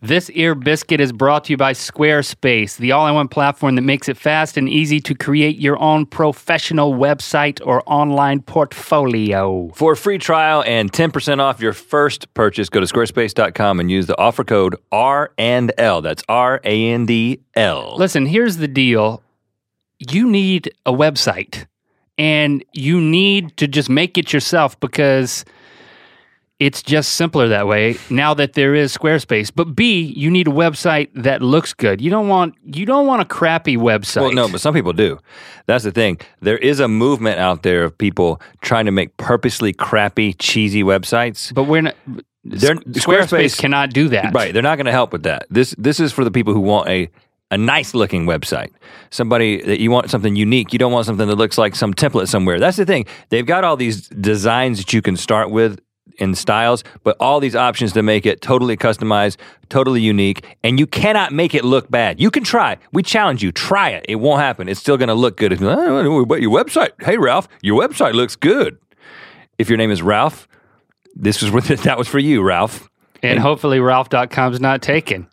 This ear biscuit is brought to you by Squarespace, the all in one platform that makes it fast and easy to create your own professional website or online portfolio. For a free trial and 10% off your first purchase, go to squarespace.com and use the offer code R and L. That's R A N D L. Listen, here's the deal you need a website and you need to just make it yourself because it's just simpler that way now that there is Squarespace. But B, you need a website that looks good. You don't want you don't want a crappy website. Well, no, but some people do. That's the thing. There is a movement out there of people trying to make purposely crappy, cheesy websites. but we're not They're- Squarespace, Squarespace- cannot do that. Right. They're not going to help with that. This this is for the people who want a a nice looking website. Somebody that you want something unique. You don't want something that looks like some template somewhere. That's the thing. They've got all these designs that you can start with in styles, but all these options to make it totally customized, totally unique, and you cannot make it look bad. You can try. We challenge you. Try it. It won't happen. It's still going to look good. If you, I don't know what your website. Hey Ralph, your website looks good. If your name is Ralph, this was that was for you, Ralph. And hopefully Ralph.com's not taken.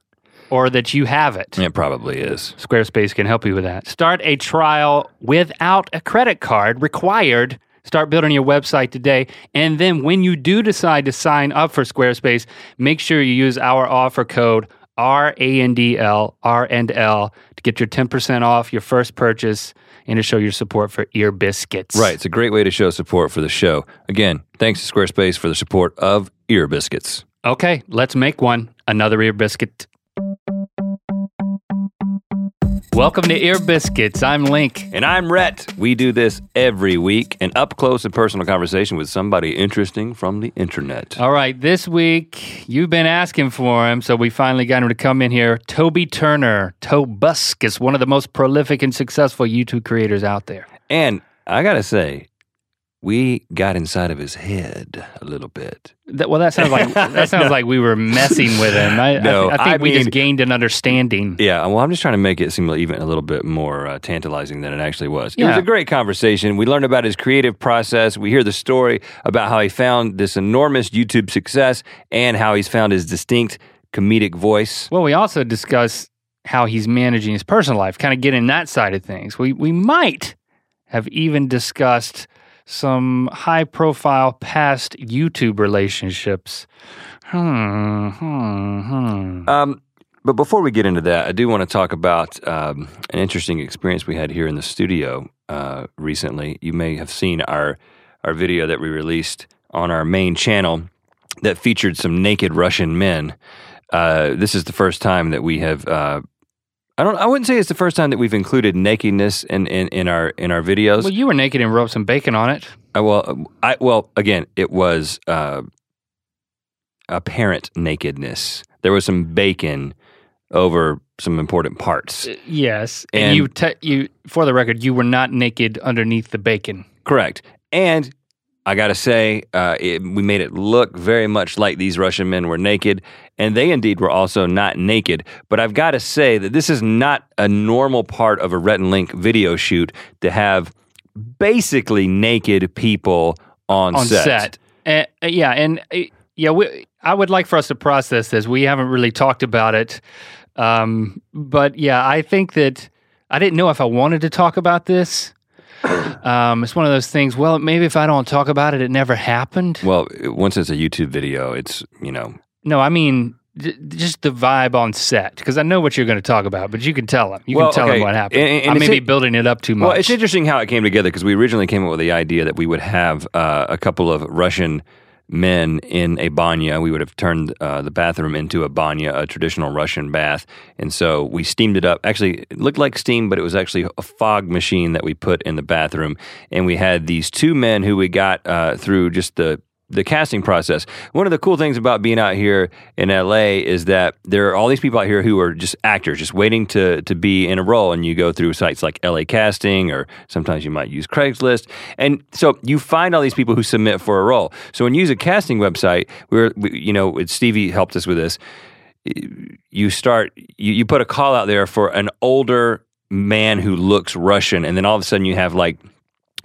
Or that you have it. It probably is. Squarespace can help you with that. Start a trial without a credit card required. Start building your website today. And then when you do decide to sign up for Squarespace, make sure you use our offer code R A N D L, R and L, to get your 10% off your first purchase and to show your support for Ear Biscuits. Right. It's a great way to show support for the show. Again, thanks to Squarespace for the support of Ear Biscuits. Okay, let's make one. Another Ear Biscuit. Welcome to Ear Biscuits. I'm Link. And I'm Rhett. We do this every week an up close and personal conversation with somebody interesting from the internet. All right, this week you've been asking for him, so we finally got him to come in here. Toby Turner, Tobuscus, one of the most prolific and successful YouTube creators out there. And I got to say, we got inside of his head a little bit. That, well, that sounds like that sounds like we were messing with him. I, I No, thi- I, think I we mean- just gained an understanding. Yeah, well, I'm just trying to make it seem even a little bit more uh, tantalizing than it actually was. It was a great conversation. We learned about his creative process. We hear the story about how he found this enormous YouTube success and how he's found his distinct comedic voice. Well, we also discuss how he's managing his personal life, kind of getting that side of things. We we might have even discussed some high profile past YouTube relationships. Hmm, hmm, hmm. Um, but before we get into that, I do want to talk about um, an interesting experience we had here in the studio uh, recently. You may have seen our our video that we released on our main channel that featured some naked Russian men. Uh, this is the first time that we have. Uh, I don't. I wouldn't say it's the first time that we've included nakedness in, in, in our in our videos. Well, you were naked and rubbed some bacon on it. I, well, I well again, it was uh, apparent nakedness. There was some bacon over some important parts. Yes, and, And- you te- you for the record, you were not naked underneath the bacon. Correct. And I got to say, uh, it, we made it look very much like these Russian men were naked, and they indeed were also not naked. But I've got to say that this is not a normal part of a Rhett and Link video shoot to have basically naked people on, on set. Uh, uh, yeah, and uh, yeah, we, I would like for us to process this. We haven't really talked about it, um, but yeah, I think that I didn't know if I wanted to talk about this. Um, it's one of those things. Well, maybe if I don't talk about it, it never happened. Well, once it's a YouTube video, it's, you know, No, I mean j- just the vibe on set because I know what you're going to talk about, but you can tell them. You Well, can tell okay, them what happened. and- and I may be it- building it up too much. Well, it's interesting how it came together because we originally came up with the idea that we would have uh, a couple of Russian men in a banya. We would have turned uh, the bathroom into a banya, a traditional Russian bath. And so we steamed it up. Actually, it looked like steam, but it was actually a fog machine that we put in the bathroom. And we had these two men who we got uh, through just the the casting process. One of the cool things about being out here in LA is that there are all these people out here who are just actors, just waiting to to be in a role. And you go through sites like LA Casting, or sometimes you might use Craigslist. And so you find all these people who submit for a role. So when you use a casting website, we're we, you know Stevie helped us with this. You start you, you put a call out there for an older man who looks Russian, and then all of a sudden you have like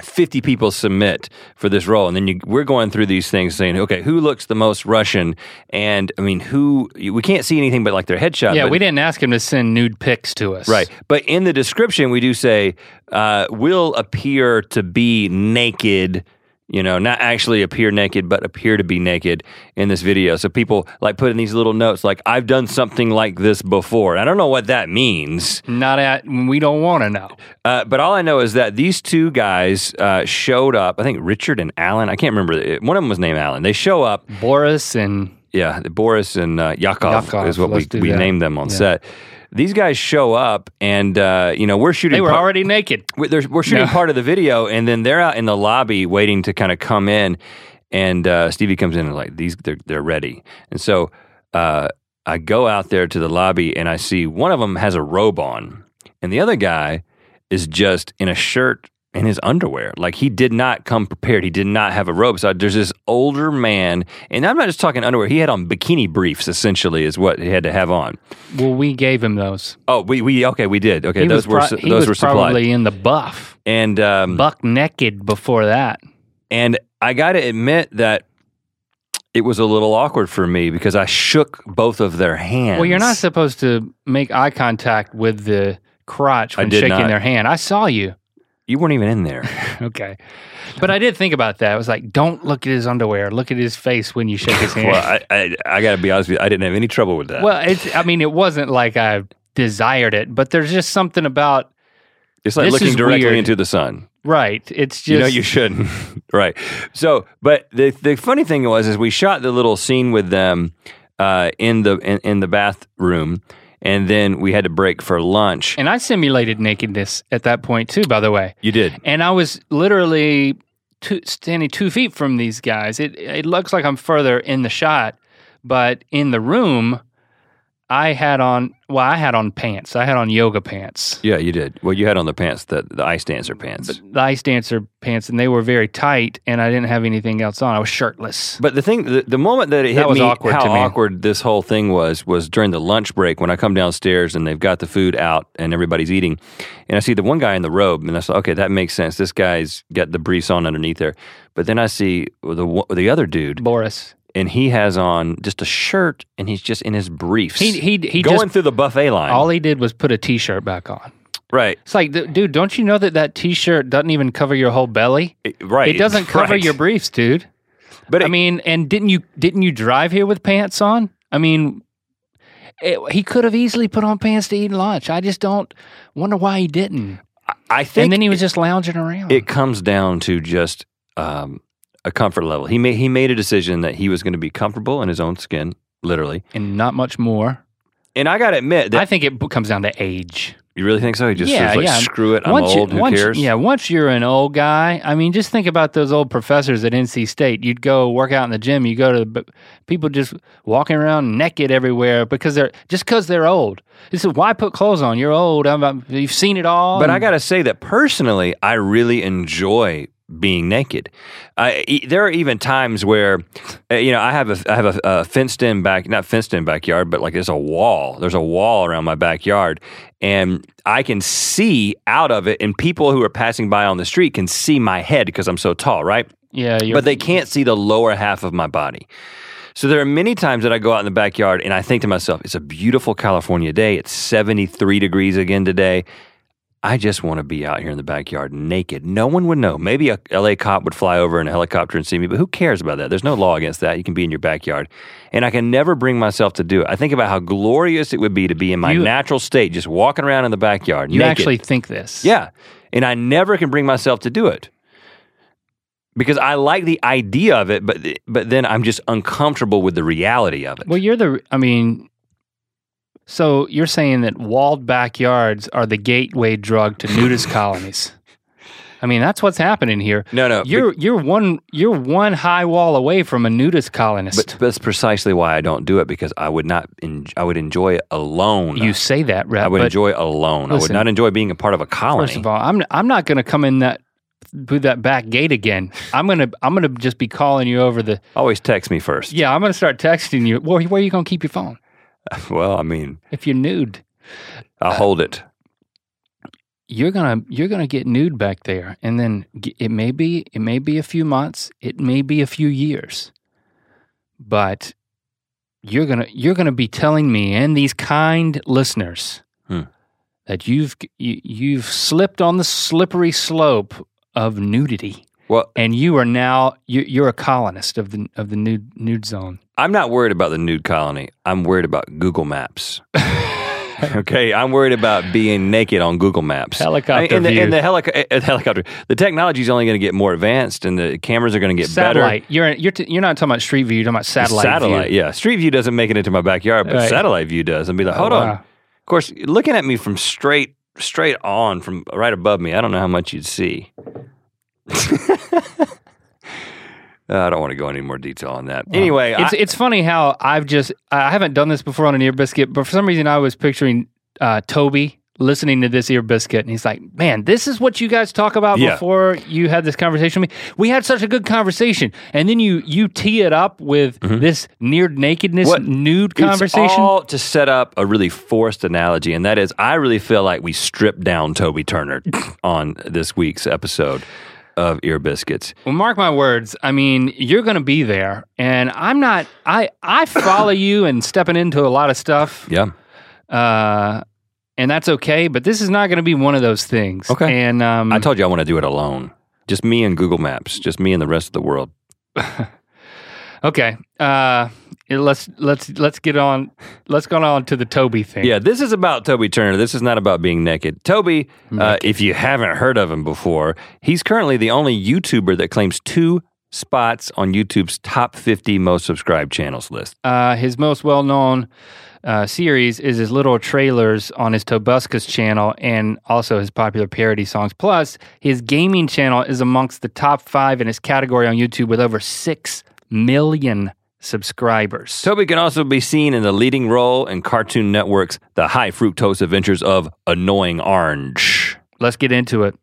50 people submit for this role and then you, we're going through these things saying okay who looks the most russian and i mean who we can't see anything but like their headshot Yeah, but- we didn't ask him to send nude pics to us. right but in the description we do say uh, will appear to be naked you know not actually appear naked but appear to be naked in this video so people like put in these little notes like i've done something like this before i don't know what that means Not at. We don't want to know. uh, but all I know is that these two guys uh, showed up. I think Richard and Alan. I can't remember. One of them was named Alan. They show up. Boris and Yeah, Boris and uh, Yakov, Yakov, is what we, we that. named them on Yeah. set. These guys show up, and uh, you know we're shooting. they were part- already naked. we're, we're shooting No. part of the video, and then they're out in the lobby waiting to kind of come in. And uh, Stevie comes in and like these, they're they're ready. And so uh, I go out there to the lobby, and I see one of them has a robe on, and the other guy is just in a shirt and his underwear. Like he did not come prepared. He did not have a robe. So there's this older man, and I'm not just talking underwear. He had on bikini briefs, essentially, is what he had to have on. Well, we gave him those. Oh, we we okay, we did. Okay, He those was were pro- those was were supplied. probably in the buff, and um, buck naked before that. And I got to admit that it was a little awkward for me because I shook both of their hands. Well, you're not supposed to make eye contact with the crotch when shaking not. their hand. I saw you. You weren't even in there. Okay. But I did think about that. I was like, don't look at his underwear. Look at his face when you shake his hand. well, I, I, I got to be honest with you. I didn't have any trouble with that. Well, it's. I mean, it wasn't like I desired it, but there's just something about it's like looking directly weird. into the sun. right. It's just you know you shouldn't. right. So, but the the funny thing was, is we shot the little scene with them uh, in the in, in the bathroom, and then we had to break for lunch. and I simulated nakedness at that point too. By the way, You did. and I was literally two, standing two feet from these guys. It it looks like I'm further in the shot, but in the room, I had on well, I had on pants. I had on yoga pants. Yeah, you did. Well, you had on the pants, the the ice dancer pants. the ice dancer pants, and they were very tight, and I didn't have anything else on. I was shirtless. But the thing, the, the moment that it hit That was me, awkward how to me. awkward this whole thing was, was during the lunch break when I come downstairs and they've got the food out and everybody's eating, and I see the one guy in the robe, and I thought, okay, that makes sense. This guy's got the briefs on underneath there. But then I see the the other dude, Boris, and he has on just a shirt, and he's just in his briefs. he he he going just through the buffet line. all he did was put a t-shirt back on. right, It's like, dude, don't you know that that t-shirt doesn't even cover your whole belly? It- right. It doesn't cover right. your briefs, dude. But I mean, and didn't you didn't you drive here with pants on? I mean, it, he could have easily put on pants to eat lunch. I just don't wonder why he didn't. I think And then he was just lounging around. it comes down to just um, a comfort level. He made he made a decision that he was going to be comfortable in his own skin, literally. and not much more. And I got to admit that I think it comes down to age. you really think so. He just Yeah, says like, yeah. "Screw it, I'm once old. You, Who once, cares?" Yeah, once you're an old guy, I mean, just think about those old professors at NC State. You'd go work out in the gym. You go to the, people just walking around naked everywhere because they're just because they're old. This is why put clothes on. You're old. I'm, I'm- you've seen it all. But I got to say that personally, I really enjoy being naked. I, there are even times where, uh, you know, I have a I have a, a fenced in back, not fenced in backyard, but like there's a wall. There's a wall around my backyard, and I can see out of it, and people who are passing by on the street can see my head because I'm so tall, right? yeah, but they can't see the lower half of my body. So there are many times that I go out in the backyard and I think to myself, it's a beautiful California day. It's 73 degrees again today. I just want to be out here in the backyard naked. No one would know. Maybe a LA cop would fly over in a helicopter and see me, but who cares about that? There's no law against that. You can be in your backyard. And I can never bring myself to do it. I think about how glorious it would be to be in my You- natural state, just walking around in the backyard. you naked. actually think this. Yeah. And I never can bring myself to do it. Because I like the idea of it, but but then I'm just uncomfortable with the reality of it. Well, you're the. I mean, so you're saying that walled backyards are the gateway drug to nudist colonies. I mean, that's what's happening here. no, no. You're you're one you're one high wall away from a nudist colonist. but, but that's precisely why I don't do it because I would not. En- I would enjoy it alone. you say that, Rhett, I would enjoy alone. I would not enjoy being a part of a colony. first of all, I'm I'm not going to come in that through that back gate again. I'm gonna I'm gonna just be calling you over the. Always text me first. Yeah, I'm gonna start texting you. Where where are you gonna keep your phone Well, I mean, if you're nude? I'll hold it. you're gonna you're gonna get nude back there, and then it may be it may be a few months, it may be a few years, but you're gonna you're gonna be telling me and these kind listeners Hmm. that you've you, you've slipped on the slippery slope of nudity, Well, and you are now you, you're a colonist of the of the nude nude zone. I'm not worried about the nude colony. I'm worried about Google Maps. okay, I'm worried about being naked on Google Maps. Helicopter and the, view. and the helico- uh, helicopter. The technology is only going to get more advanced, and the cameras are going to get better. Satellite. You're you're t- you're not talking about street view. You're talking about satellite. satellite, view. yeah. Street view doesn't make it into my backyard, but Right. satellite view does. And be like, Oh, hold on. wow. Of course, looking at me from straight straight on from right above me, I don't know how much you'd see. Uh, I don't want to go any more detail on that. Anyway, It's I- it's funny how I've just I haven't done this before on an ear biscuit, but for some reason I was picturing uh, Toby listening to this ear biscuit, and he's like, "Man, this is what you guys talk about Yeah. before you had this conversation with me. We had such a good conversation, and then you you tee it up with this near nakedness, Mm-hmm. What- nude It's conversation. all to set up a really forced analogy, and that is, I really feel like we stripped down Toby Turner on this week's episode of Ear Biscuits. Well, mark my words. I mean, you're going to be there, and I'm not. I I follow you and stepping into a lot of stuff. Yeah, uh, and that's okay. But this is not going to be one of those things. Okay. And um, I told you I want to do it alone, just me and Google Maps, just me and the rest of the world. okay. Uh, let's let's let's get on. Let's go on to the Toby thing. Yeah, this is about Toby Turner. This is not about being naked. Toby, uh, if you haven't heard of him before, he's currently the only YouTuber that claims two spots on YouTube's top 50 most subscribed channels list. Uh, his most well known. Uh, series is his little trailers on his Tobuscus channel and also his popular parody songs. Plus, his gaming channel is amongst the top five in his category on YouTube with over 6 million subscribers. Toby can also be seen in the leading role in Cartoon Network's The High Fructose Adventures of Annoying Orange. Let's get into it.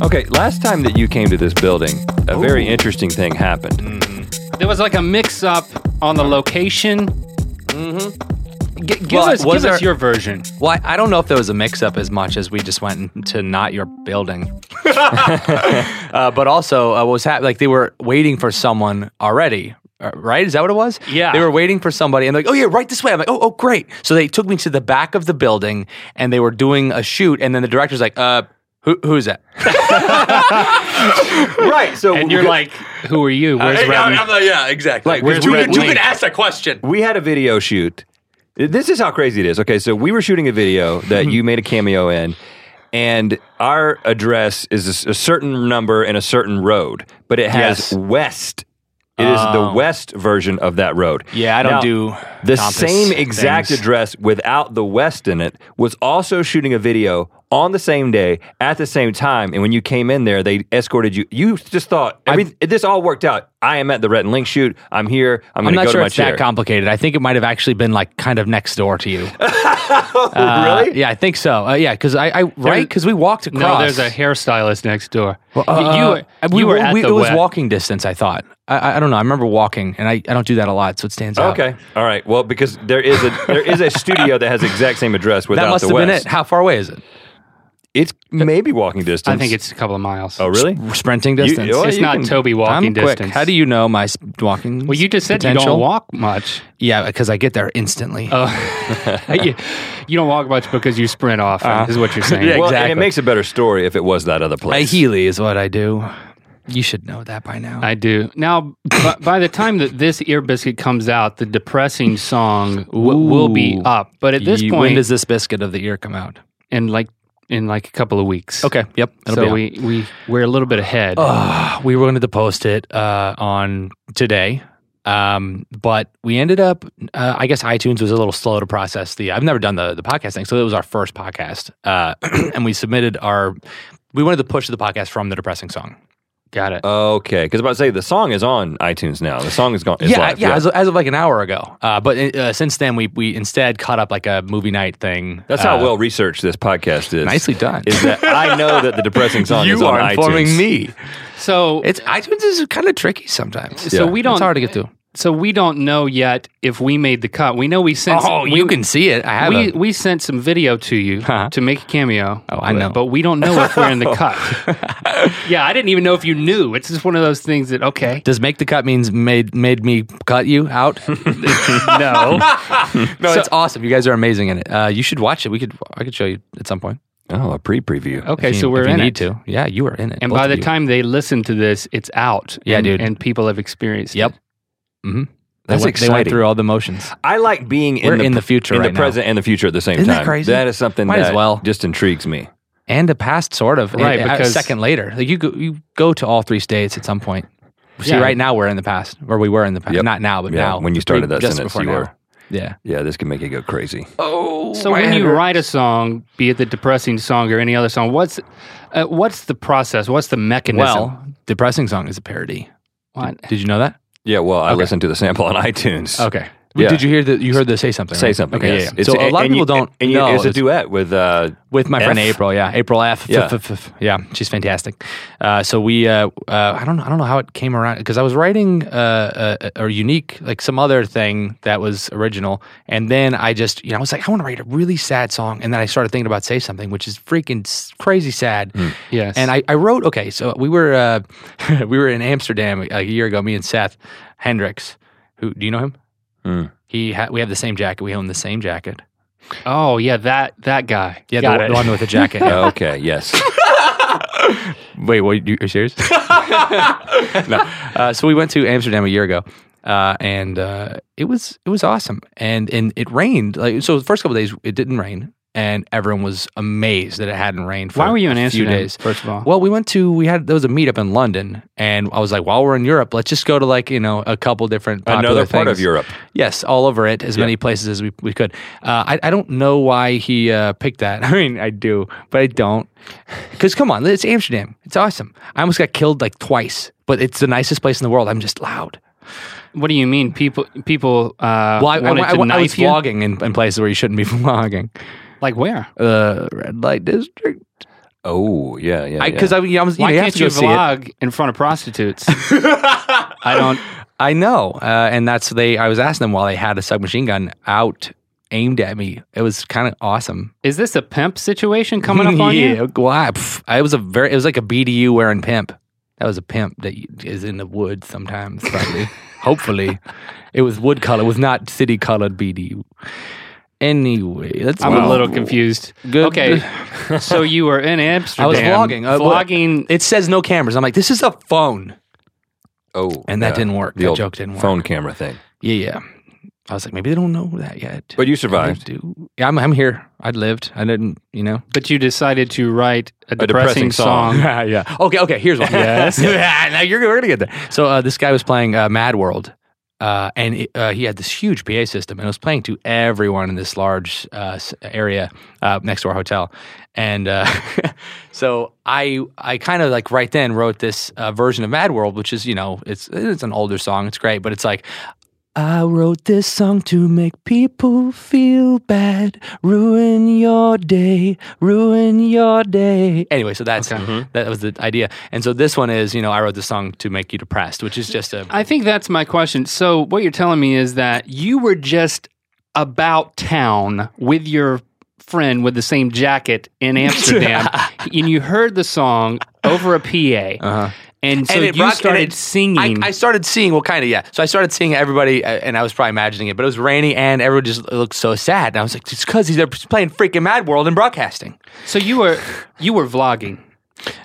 Okay, last time that you came to this building, a very interesting thing happened. There was like a mix up on the location. Mm-hmm. G- give Well, us, was give us your version. Well, I, I don't know if there was a mix up as much as we just went into not your building. uh, but also, uh, what was happening? Like they were waiting for someone already. uh, Right? Is that what it was? Yeah. They were waiting for somebody and they're like, oh, yeah, right this way. I'm like, oh, oh, great. So they took me to the back of the building and they were doing a shoot. And then the director's like, uh, who, who's that? Right, so And you're like, who are you? Where's Hey, Rhett? I'm like, yeah, exactly. Like, where's you, Rhett can, you can ask that question. we had a video shoot. This is how crazy it is. Okay, so we were shooting a video that you made a cameo in, and our address is a certain number in a certain road, but it has Yes. west. It is the Oh. west version of that road. Yeah, I don't Now, do the same exact things. address without the west in it. Was also shooting a video on the same day at the same time, and when you came in there, they escorted you. You just thought every, this all worked out. I am at the Rhett and Link shoot. I'm here. I'm I'm going not go sure to my it's chair. that complicated. I think it might have actually been like kind of next door to you. really? Yeah, I think so. Uh, yeah, because I, I right because we walked across. no, there's a hairstylist next door. Uh, you, you, uh, you we, were at we- the It was wet. walking distance. I thought. I- I, I don't know. I remember walking, and I, I don't do that a lot, so it stands out. Okay. All right. Well, because there is a there is a studio that has the exact same address without that must the have been west. it. How far away is it? It's maybe walking distance. I think it's a couple of miles. Oh, really? Sprinting distance. well, it's not can- Toby walking I'm quick. distance. How do you know my walking? Well, you just said you don't walk much. Yeah, because I get there instantly. Oh, you, you don't walk much because you sprint off. Uh-huh. is what you're saying. Yeah, Well, and it makes a better story if it was that other I place. Healy is what I do. You should know that by now. I do. Now, b- by the time that this ear biscuit comes out, the depressing song w- will be up. But at this You- point, when does this biscuit of the ear come out? in like in like a couple of weeks. Okay. Yep. So we we we're a little bit ahead. Uh, we were going to post it uh, on today, um, but we ended up. Uh, I guess iTunes was a little slow to process the. I've never done the the podcast thing, so it was our first podcast, uh, and we submitted our. We wanted to push the podcast from the depressing song. Got it. Okay, because about to say the song is on iTunes now. The song is gone. Is yeah, live. yeah, As, of, as of like an hour ago. Uh, but uh, since then, we we instead caught up like a movie night thing. That's how Uh, well researched this podcast is. Nicely done. Is that I know that the depressing song you is on are informing iTunes. me. So It's iTunes is kind of tricky sometimes. so Yeah. we don't It's hard to get to. So we don't know yet if we made the cut. We know we sent. Oh, we, you can see it. I have We a- we sent some video to you Huh. to make a cameo. Oh, I know. but we don't know if we're in the cut. yeah, I didn't even know if you knew. It's just one of those things that okay, Does make the cut means made made me cut you out? no. no, it's awesome. You guys are amazing in it. Uh, you should watch it. We could I could show you at some point. Oh, a pre-preview. Okay, you- so we're if you in need it. to. Yeah, you are in it. And by the you. time they listen to this, it's out. Yeah, and, dude. And people have experienced Yep. it. Hmm That's they went, They went through all the motions. I like being We're in the, in the future in right the now. present and the future at the same Isn't that time. crazy? That is something Might as well. just intrigues me. And the past, sort of. Right, And a second later, like you go, you go to all three states at some point. See, Yeah. right now we're in the past, or we were in the past. Yep. Not now, but Yeah, now. when you started that just sentence, before you now. were. Yeah. Yeah, this can make it go crazy. Oh, So when you write a song, be it the depressing song or any other song, what's uh, what's the process? What's the mechanism? well, depressing song is a parody. What? Did you know that? Yeah, well, I Okay. listened to the sample on iTunes. Okay. Yeah. Did you hear that? You heard the say something? Say right? something. Okay. yes. Yeah. yeah. So a lot of people you- don't And you, know. it's a duet with. Uh, with my friend April, yeah, April F. Yeah. F- F- F- yeah, she's fantastic. Uh, so we, uh, uh, I don't know, I don't know how it came around because I was writing uh, a, a unique, like some other thing that was original, and then I just, you know, I was like, I want to write a really sad song, and then I started thinking about say something, which is freaking crazy sad. Yes. And I, I wrote, okay, so we were uh, we were in Amsterdam a year ago, me and Seth Hendricks. Who do you know him? Hmm. He ha- we have the same jacket. We own the same jacket. oh yeah, that that guy. Yeah, Got the, it. the one with the jacket. yeah. okay, yes. Wait, what? You, are you serious? no. Uh, so we went to Amsterdam a year ago, uh, and uh, it was it was awesome. And and it rained. Like so, the first couple of days it didn't rain, and everyone was amazed that it hadn't rained. For Why were you in a few Amsterdam? days. First of all, Well, we went to we had there was a meetup in London, and I was like, while we're in Europe, let's just go to like you know a couple different popular Another part of things. Europe. Yes, all over it, as Yeah. many places as we, we could. Uh, I, I don't know why he uh, picked that. I mean, I do, but I don't. Because come on, it's Amsterdam. It's awesome. I almost got killed like twice, but it's the nicest place in the world. I'm just loud. what do you mean? People people uh, Well, I, I, wanted I- to I knife was you? vlogging in, in places where you shouldn't be vlogging. Like where? Uh, red light district. Oh, yeah, yeah. Because yeah. I, I, was, you Why know, you can't you vlog in front of prostitutes? I don't. I know, uh, and that's they. I was asking them while they had a submachine gun out aimed at me. It was kind of awesome. Is this a pimp situation coming up on yeah, you? Pff, I was a very. It was like a BDU wearing pimp. That was a pimp that is in the woods sometimes. Probably, hopefully, it was wood color. It was not city colored BDU. Anyway, that's I'm a little confused. Good. Okay, so you were in Amsterdam. I was vlogging. Uh, vlogging. It says no cameras. I'm like, this is a phone, oh, and that yeah. didn't work. The that old joke didn't work. phone camera thing. Yeah, yeah. I was like, maybe they don't know that yet. But you They survived. do. Yeah, I'm, I'm here. I'd lived. I didn't, you know. but you decided to write a depressing, depressing song. song. yeah, yeah. Okay, okay. Here's one. Yes. yeah, now you're we're gonna get there. So uh, this guy was playing uh, Mad World, uh, and it, uh, he had this huge PA system, and it was playing to everyone in this large uh, area uh, next to our hotel. And uh, so I, I kind of like right then wrote this uh, version of Mad World, which is you know it's it's an older song. It's great, but it's like. I wrote this song to make people feel bad, ruin your day, ruin your day. Anyway, so that's that was the idea. And so this one is, you know, I wrote this song to make you depressed, which is just a I think that's my question. So what you're telling me is that you were just about town with your friend with the same jacket in Amsterdam, and you heard the song over a PA, Uh-huh. And so And it you rock- and started it- singing. I, I started seeing, well, kind of, yeah. So I started seeing everybody, uh, and I was probably imagining it, but it was rainy, and everyone just looked so sad. And I was like, it's because he's playing freaking Mad World and broadcasting. so you were you were vlogging.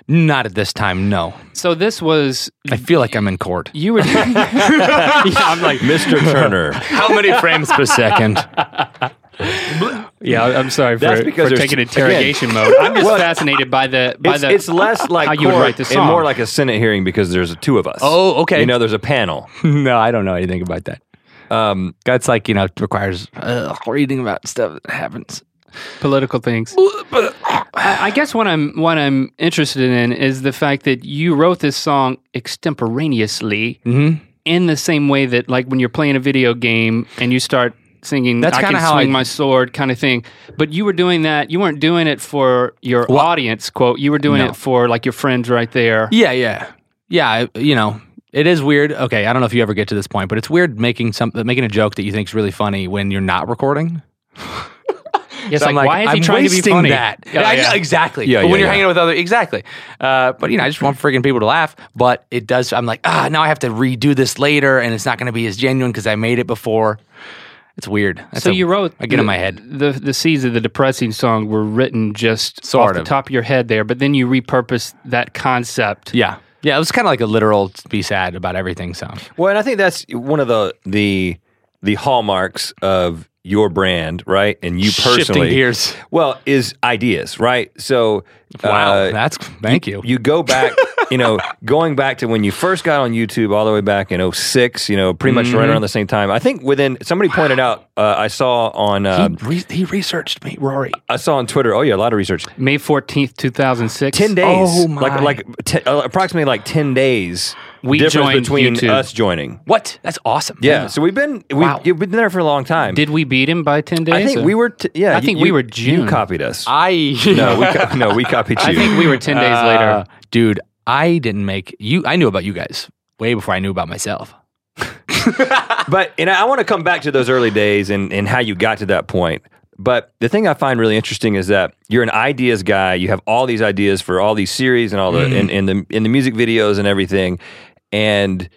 Not at this time, no. So this was I feel like I'm in court. you were. yeah, I'm like Mr. Turner. How many frames per second? Yeah, I'm sorry That's for, because for there's- taking interrogation mode. I'm just Well, fascinated by the by It's, the. it's less like how you would court write the and song. more like a Senate hearing because there's two of us. Oh, okay. You know, there's a panel. no, I don't know anything about that. Um, That's like, you know, requires uh, reading about stuff that happens. political things. I, I guess what I'm what I'm interested in is the fact that you wrote this song extemporaneously Mm-hmm. in the same way that like when you're playing a video game and you start singing That's I kinda can how swing I- my sword kind of thing. But you were doing that you weren't doing it for your Well, audience quote. You were doing no. it for like your friends right there. Yeah, yeah. Yeah, you know, It is weird. Okay, I don't know if you ever get to this point, but it's weird making some making a joke that you think is really funny when you're not recording. Yes, So I'm like, why is he I'm trying to be wasting funny? That. Yeah, Yeah, yeah. exactly. Yeah, but yeah, when you're yeah. hanging out with other, exactly. Uh, but you know, I just want freaking people to laugh. But it does. I'm like, ah, now I have to redo this later, and it's not going to be as genuine because I made it before. It's weird. That's So a- you wrote. I get the, in my head. The the seeds of the depressing song were written just Sort off the top of your head there, but then you repurposed that concept. Yeah, yeah. It was kind of like a literal "be sad about everything" song. Well, and I think that's one of the the the hallmarks of your brand, right? And you personally. Shifting gears. well, is ideas, right? So, Wow, uh, that's thank you. you go back, you know, going back to when you first got on YouTube all the way back in 06, you know, pretty much Mm-hmm. right around the same time. I think within somebody pointed out, uh, I saw on uh, he, re- he researched me, Rory. I saw on Twitter. Oh yeah, a lot of research. May fourteenth, two thousand six. Ten days, Oh, my. like like te- uh, approximately like ten days. We difference joined between YouTube. us joining. What? That's awesome. Yeah, so we've been we, Wow. have been there for a long time. Did we beat him by ten days? I think or- we were. T- yeah, I think you- we were You June. copied us. I no, we co- no, we copied you. I think we were ten days Uh, later. dude. I didn't make you. I knew about you guys way before I knew about myself. but and I want to come back to those early days and and how you got to that point. But the thing I find really interesting is that you're an ideas guy. You have all these ideas for all these series and all the in, in the in the music videos and everything, and.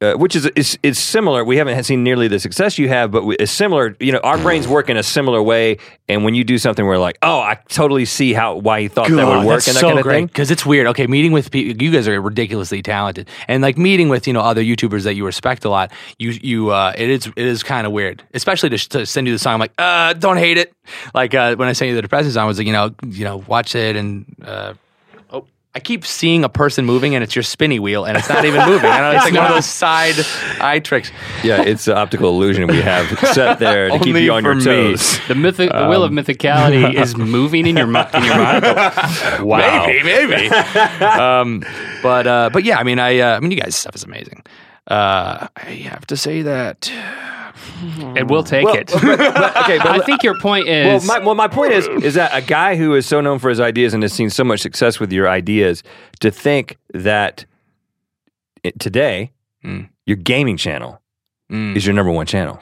Uh, which is, is is similar. We haven't seen nearly the success you have, but it's similar. You know, our brains work in a similar way. And when you do something, we're like, "Oh, I totally see how why he thought that would work," That's and that so kind of thing. because it's weird. Okay, meeting with people, you guys are ridiculously talented, and like meeting with you know other YouTubers that you respect a lot. You you uh, it is it is kind of weird, especially to, to send you the song. I'm like, uh, don't hate it. Like uh, when I sent you the depressing song, I was like, you know, you know, watch it and. Uh, I keep seeing a person moving, and it's your spinny wheel, and it's not even moving. I know it's like one of those side eye tricks. Yeah, it's an optical illusion we have set there to keep you on your for me. The mythic, the wheel of mythicality is moving in your mi- in your mind. Wow. Maybe, maybe. um, but uh, but yeah, I mean, I uh, I mean, you guys' stuff is amazing. Uh, I have to say that. And we'll take Well, it. but- but- okay, but I think your point Well, is my, well, my point is, is that a guy who is so known for his ideas and has seen so much success with your ideas, to think that it, today Mm. your gaming channel Mm. is your number one channel.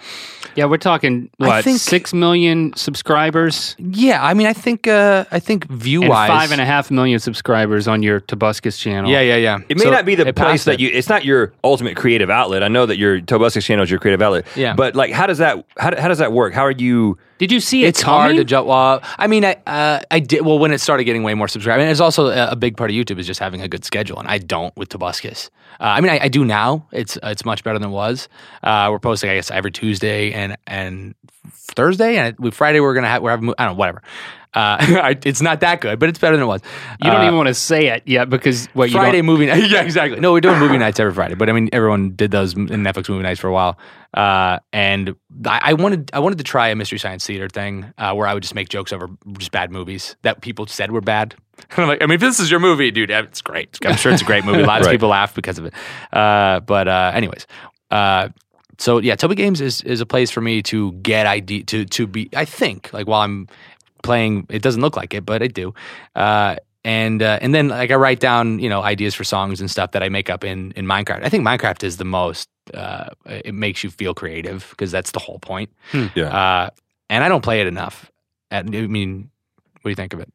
Yeah, we're talking I what think- six million subscribers Yeah, I mean, I think uh, I think view wise, five and a half million subscribers on your Tobuscus channel. Yeah, yeah, yeah. It may So not be the place that it. you. It's not your ultimate creative outlet. I know that your Tobuscus channel is your creative outlet. Yeah. But like, how does that? How, how does that work? How are you? Did you see it It's hard to jump. Well, I mean, I uh, I did. Well, when it started getting way more subscribers, and it's also a, a big part of YouTube is just having a good schedule, and I don't with Tobuscus. Uh, I mean, I, I do now. It's it's much better than it was. Uh, we're posting, I guess, every Tuesday and and Thursday, and we, Friday we're gonna have we're having I don't know whatever. Uh, it's not that good, but it's better than it was. You don't Uh, even want to say it yet because what you Friday don't, movie night. Yeah, exactly. No, we're doing movie nights every Friday, but I mean, everyone did those in Netflix movie nights for a while. Uh, and I, I wanted, I wanted to try a mystery science theater thing uh, where I would just make jokes over just bad movies that people said were bad. And I'm like, I mean, if this is your movie, dude, it's great. I'm sure it's a great movie. Lots of people laugh because of it. Uh, but uh, anyways, uh, so yeah, Toby Games is is a place for me to get idea to to be. I think like while I'm playing, it doesn't look like it, but I do. Uh, and uh, and then like I write down you know ideas for songs and stuff that I make up in in Minecraft. I think Minecraft is the most. Uh, it makes you feel creative because that's the whole point. Yeah. Uh, and I don't play it enough. I mean, what do you think of it?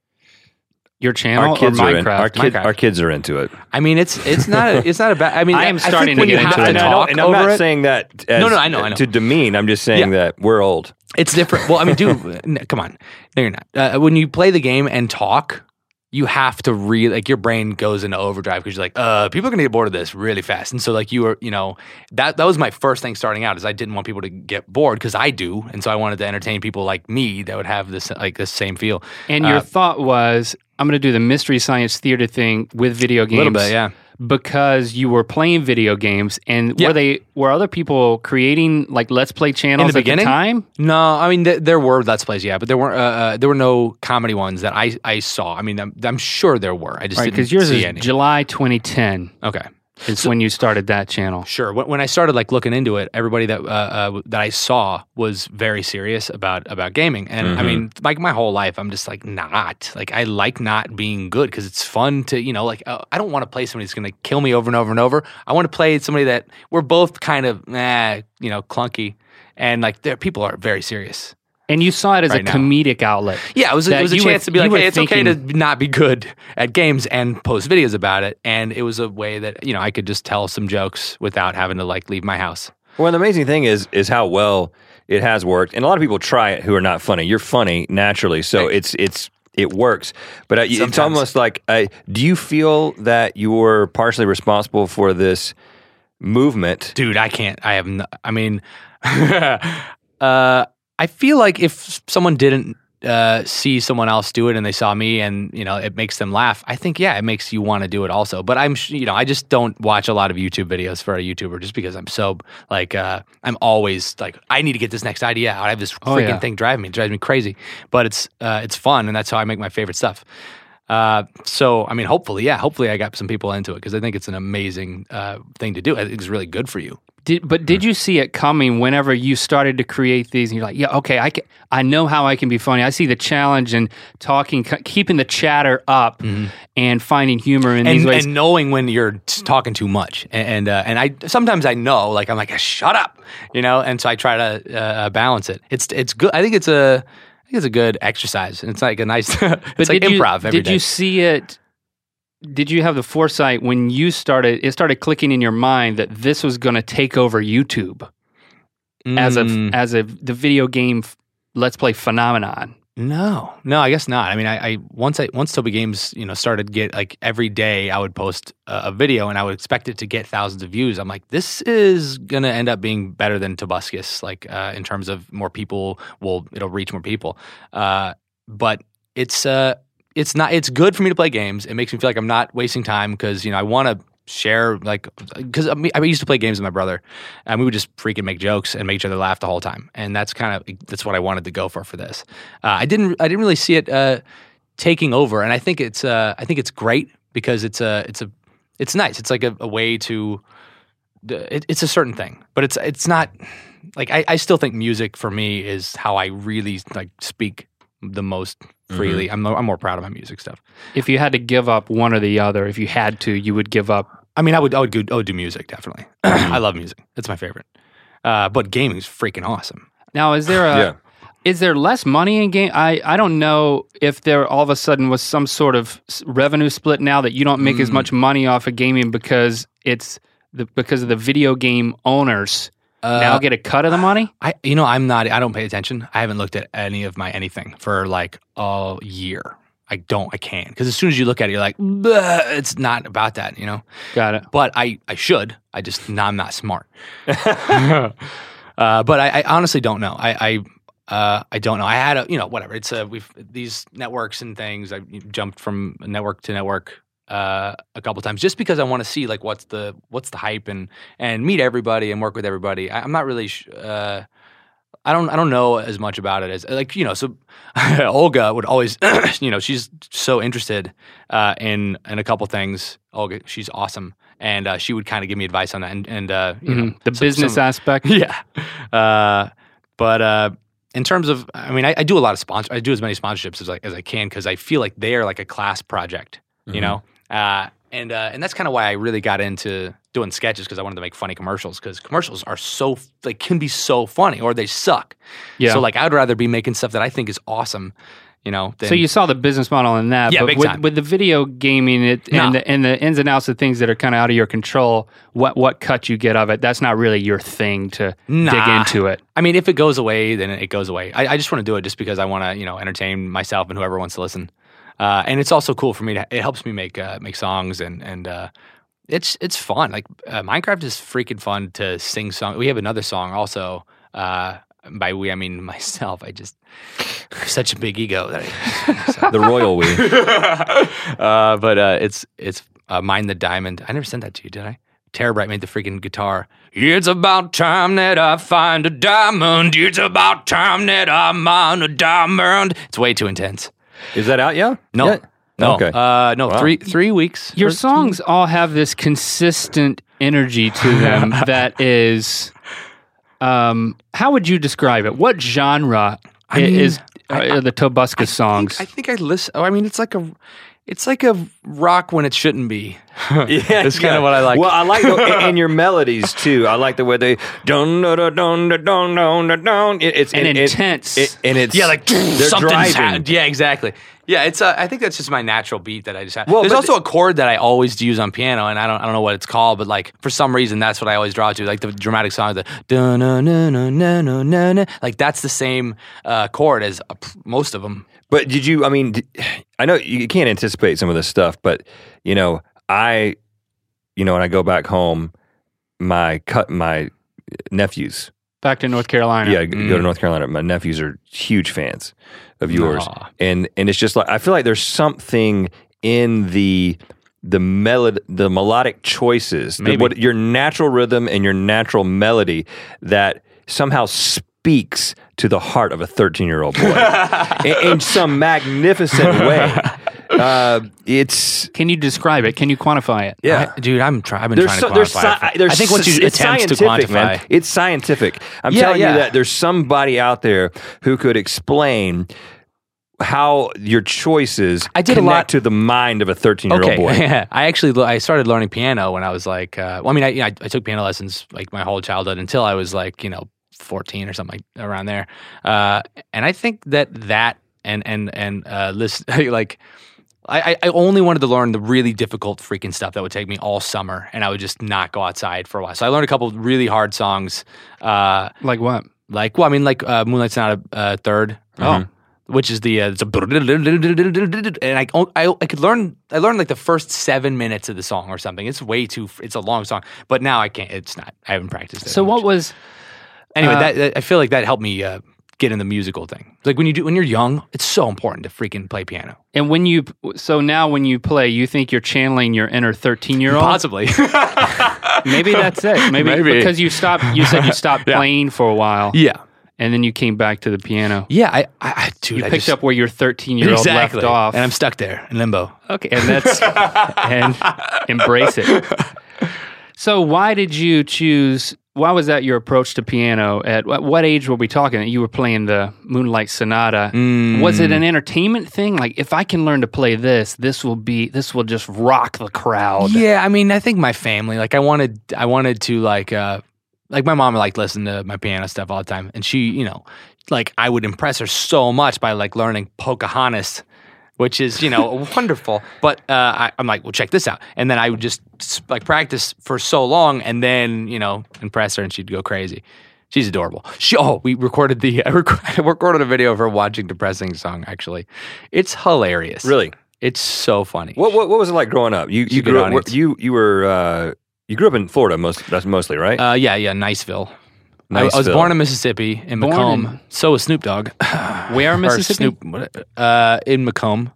your channel Our kids or are in, Minecraft. our, kid, Minecraft. our kids are into it. I mean, it's it's not a, it's not a bad. I mean, I am think starting to get into it now. and I'm not it, saying that as, No, no, I know, I know. to demean. I'm just saying Yeah. that we're old. It's different. Well, I mean, dude, come on. No, you're not. Uh, when you play the game and talk, you have to really like your brain goes into overdrive because you're like, uh, people are gonna get bored of this really fast. And so, like, you were, you know, that that was my first thing starting out is I didn't want people to get bored because I do, and so I wanted to entertain people like me that would have this like this same feel. And your Uh, thought was, I'm going to do the mystery science theater thing with video games. A little bit, yeah. Because you were playing video games, and Yeah. were they were other people creating like let's play channels beginning? at the time? No, I mean th- there were let's plays, yeah, but there weren't. Uh, uh, there were no comedy ones that I I saw. I mean, I'm, I'm sure there were. I just Right, because yours is any. July 2010. okay. Is when you started that channel. Sure. When, when I started like looking into it, everybody that uh, uh, that I saw was very serious about about gaming, and I mean, like my whole life, I'm just like not like I like not being good because it's fun to you know like uh, I don't want to play somebody that's going to kill me over and over and over. I want to play somebody that we're both kind of nah, you know clunky, and like there people are very serious. And you saw it as Right a now. comedic outlet. Yeah, it was, a, it was a you were- chance to be like, hey, it's okay to not be good at games and post videos about it. And it was a way that, you know, I could just tell some jokes without having to like leave my house. Well, the amazing thing is is how well it has worked, and a lot of people try it who are not funny. You're funny naturally, so it's it's it works. But uh, it's almost like, uh, do you feel that you're partially responsible for this movement? Dude, I can't. I have no, I mean, uh, I feel like if someone didn't uh, see someone else do it and they saw me and, you know, it makes them laugh, I think, yeah, it makes you want to do it also. But I'm, you know, I just don't watch a lot of YouTube videos for a YouTuber just because I'm so, like, uh, I'm always like, I need to get this next idea out. I have this Oh, freaking yeah. thing driving me. It drives me crazy. But it's, uh, it's fun and that's how I make my favorite stuff. Uh, so I mean, hopefully, yeah, hopefully I got some people into it because I think it's an amazing uh, thing to do. I think it's really good for you. Did, but did you see it coming whenever you started to create these? And you're like, yeah, okay, I can, I know how I can be funny. I see the challenge in talking, keeping the chatter up, and finding humor in these and, ways. and knowing when you're talking too much, and and, uh, and I sometimes I know, like I'm like, shut up, you know, and so I try to uh, balance it. It's it's good. I think it's a I think it's a good exercise, and it's like a nice, it's like you, improv every Did day. you see it? Did you have the foresight when you started? It started clicking in your mind that this was going to take over YouTube as a Mm, as a the video game f- let's play phenomenon. No, no, I guess not. I mean, I, I once I once Toby Games, you know, started get like every day I would post a, a video, and I would expect it to get thousands of views. I'm like, this is gonna end up being better than Tobuscus, like uh, in terms of more people will it'll reach more people. Uh, but it's uh, it's not it's good for me to play games. It makes me feel like I'm not wasting time because you know I want to share like because I, mean, I used to play games with my brother and we would just freaking make jokes and make each other laugh the whole time and that's kind of that's what I wanted to go for for this. Uh, I didn't I didn't really see it uh, taking over and I think it's uh, I think it's great because it's a it's a it's nice. It's like a, a way to it, it's a certain thing, but it's it's not like I, I still think music for me is how I really like speak the most freely. I'm I'm more proud of my music stuff. If you had to give up one or the other, if you had to, you would give up. I mean, I would I would, go, I would do music definitely. I love music. It's my favorite. Uh, but gaming's freaking awesome. Now, is there a Yeah. is there less money in game? I I don't know if there all of a sudden was some sort of revenue split now that you don't make as much money off of gaming because it's the because of the video game owners now get a cut of the money. I you know I'm not I don't pay attention. I haven't looked at any of my anything for like a year. I don't I can't because as soon as you look at it, you're like, it's not about that, you know. Got it. But I I should. I just no, I'm not smart. uh, but I, I honestly don't know. I. I uh, I don't know. I had a, you know, whatever. It's a, we've these networks and things. I jumped from network to network uh, a couple times just because I want to see like what's the what's the hype and and meet everybody and work with everybody. I, I'm not really. Sh- uh, I don't. I don't know as much about it as like you know. So Olga would always, you know, she's so interested uh, in in a couple things. Olga, she's awesome, and uh, she would kind of give me advice on that. And, and uh, you know, Mhm. The some- business some- aspect. yeah. Uh, but uh, in terms of, I mean, I, I do a lot of sponsor. I do as many sponsorships as I, as I can because I feel like they are like a class project, you know. Uh, and uh, and that's kind of why I really got into doing sketches because I wanted to make funny commercials because commercials are so they can be so funny or they suck. Yeah. So like I'd rather be making stuff that I think is awesome, you know. Than, So you saw the business model in that, Yeah, but big with, time. with the video gaming it, No. and, the, and the ins and outs of things that are kind of out of your control, what what cut you get of it, that's not really your thing to dig into it. I mean, if it goes away, then it goes away. I, I just want to do it just because I want to, you know, entertain myself and whoever wants to listen. Uh, and it's also cool for me to. It helps me make uh, make songs and and uh, it's it's fun. Like uh, Minecraft is freaking fun to sing song. We have another song also. Uh, by we, I mean myself. I just such a big ego that I. The royal we. uh, but uh, it's it's uh, Mine the Diamond. I never sent that to you, did I? Terabyte made the freaking guitar. It's about time that I find a diamond. It's about time that I mine a diamond. It's way too intense. Is that out? Yeah. No. Yeah. No, Okay. uh, no, Wow. three three weeks. Your Or- songs all have this consistent energy to them that is. Um, how would you describe it? What genre I i- mean, is I- uh, the Tobuscus songs? I think I listen. Oh, I mean, it's like a, it's like a rock when it shouldn't be. yeah, that's kind yeah. of what I like. Well, I like the, and, and your melodies too. I like the way they dun dun dun dun dun dun dun. It, it's and intense, and it's yeah, like something's happened. Yeah, exactly. Yeah, it's. A, I think that's just my natural beat that I just have. Well, there's also a chord that I always use on piano, and I don't. I don't know what it's called, but like for some reason, that's what I always draw to. Like the dramatic song, the dun dun dun dun dun dun. Like that's the same uh, chord as a, most of them. But did you? I mean, I know you can't anticipate some of this stuff, but you know, I, you know, when I go back home, my cut my nephews. Back to North Carolina. Yeah, I go to Mm. North Carolina. My nephews are huge fans of yours, Aw. and and it's just like I feel like there's something in the the melod the melodic choices, the, what your natural rhythm and your natural melody that somehow speaks to the heart of a 13 year old boy in, in some magnificent way. Uh, it's Can you describe it? Can you quantify it? yeah. I- dude, I'm trying. I've been There's, trying so, to quantify. sci- it for- I think once you it's attempt to quantify, man. It's scientific. I'm Yeah, telling yeah. you that there's somebody out there who could explain how your choices I did a lot- to the mind of a 13 year old Okay, boy. I actually I started learning piano when I was like, uh, well, I mean, I, you know, I, I took piano lessons like my whole childhood until I was like, you know, fourteen or something like around there. Uh, and I think that that and and and uh, listen, like. I, I- only wanted to learn the really difficult freaking stuff that would take me all summer, and I would just not go outside for a while. So I learned a couple really hard songs, uh, Like what? like well, I mean, like uh, "Moonlight's Not a uh, Third, Oh. which is the uh, it's a and I, I I could learn I learned like the first seven minutes of the song or something. It's way too it's a long song, but now I can't. It's not. I haven't practiced it. So much. what was Anyway, uh, that, that- I feel like that helped me uh, get in the musical thing. Like when you do when you're young, it's so important to freaking play piano. and when you so now when you play, you think you're channeling your inner 13 year old? Possibly. Maybe that's it. Maybe, Maybe. because you stopped. You said you stopped Yeah. playing for a while, yeah. and then you came back to the piano. Yeah. I, I, I dude, You I picked just, up where your 13 year old exactly, left off, and I'm stuck there in limbo. Okay, and that's and embrace it. So, why did you choose? Why was that your approach to piano? At what, what age were we talking? That you were playing the Moonlight Sonata. Was it an entertainment thing? Like, if I can learn to play this, this will be this will just rock the crowd. Yeah, I mean, I think my family, like, I wanted, I wanted to, like, uh, like my mom liked listen to my piano stuff all the time, and she, you know, like I would impress her so much by like learning Pocahontas, which is you know wonderful. But uh, I, I'm like, well, check this out, and then I would just like practice for so long, and then you know impress her, and she'd go crazy. She's adorable. She, oh, we recorded the I rec- I recorded a video of her watching depressing song. Actually, it's hilarious. Really? it's so funny. What, what what was it like growing up? You you grew up, you you were uh, you grew up in Florida most that's mostly right. Uh, yeah, yeah, Niceville. I, I was born in Mississippi in Born McComb. in- so was Snoop Dogg. Where Or Mississippi? Snoop, what- uh, in McComb.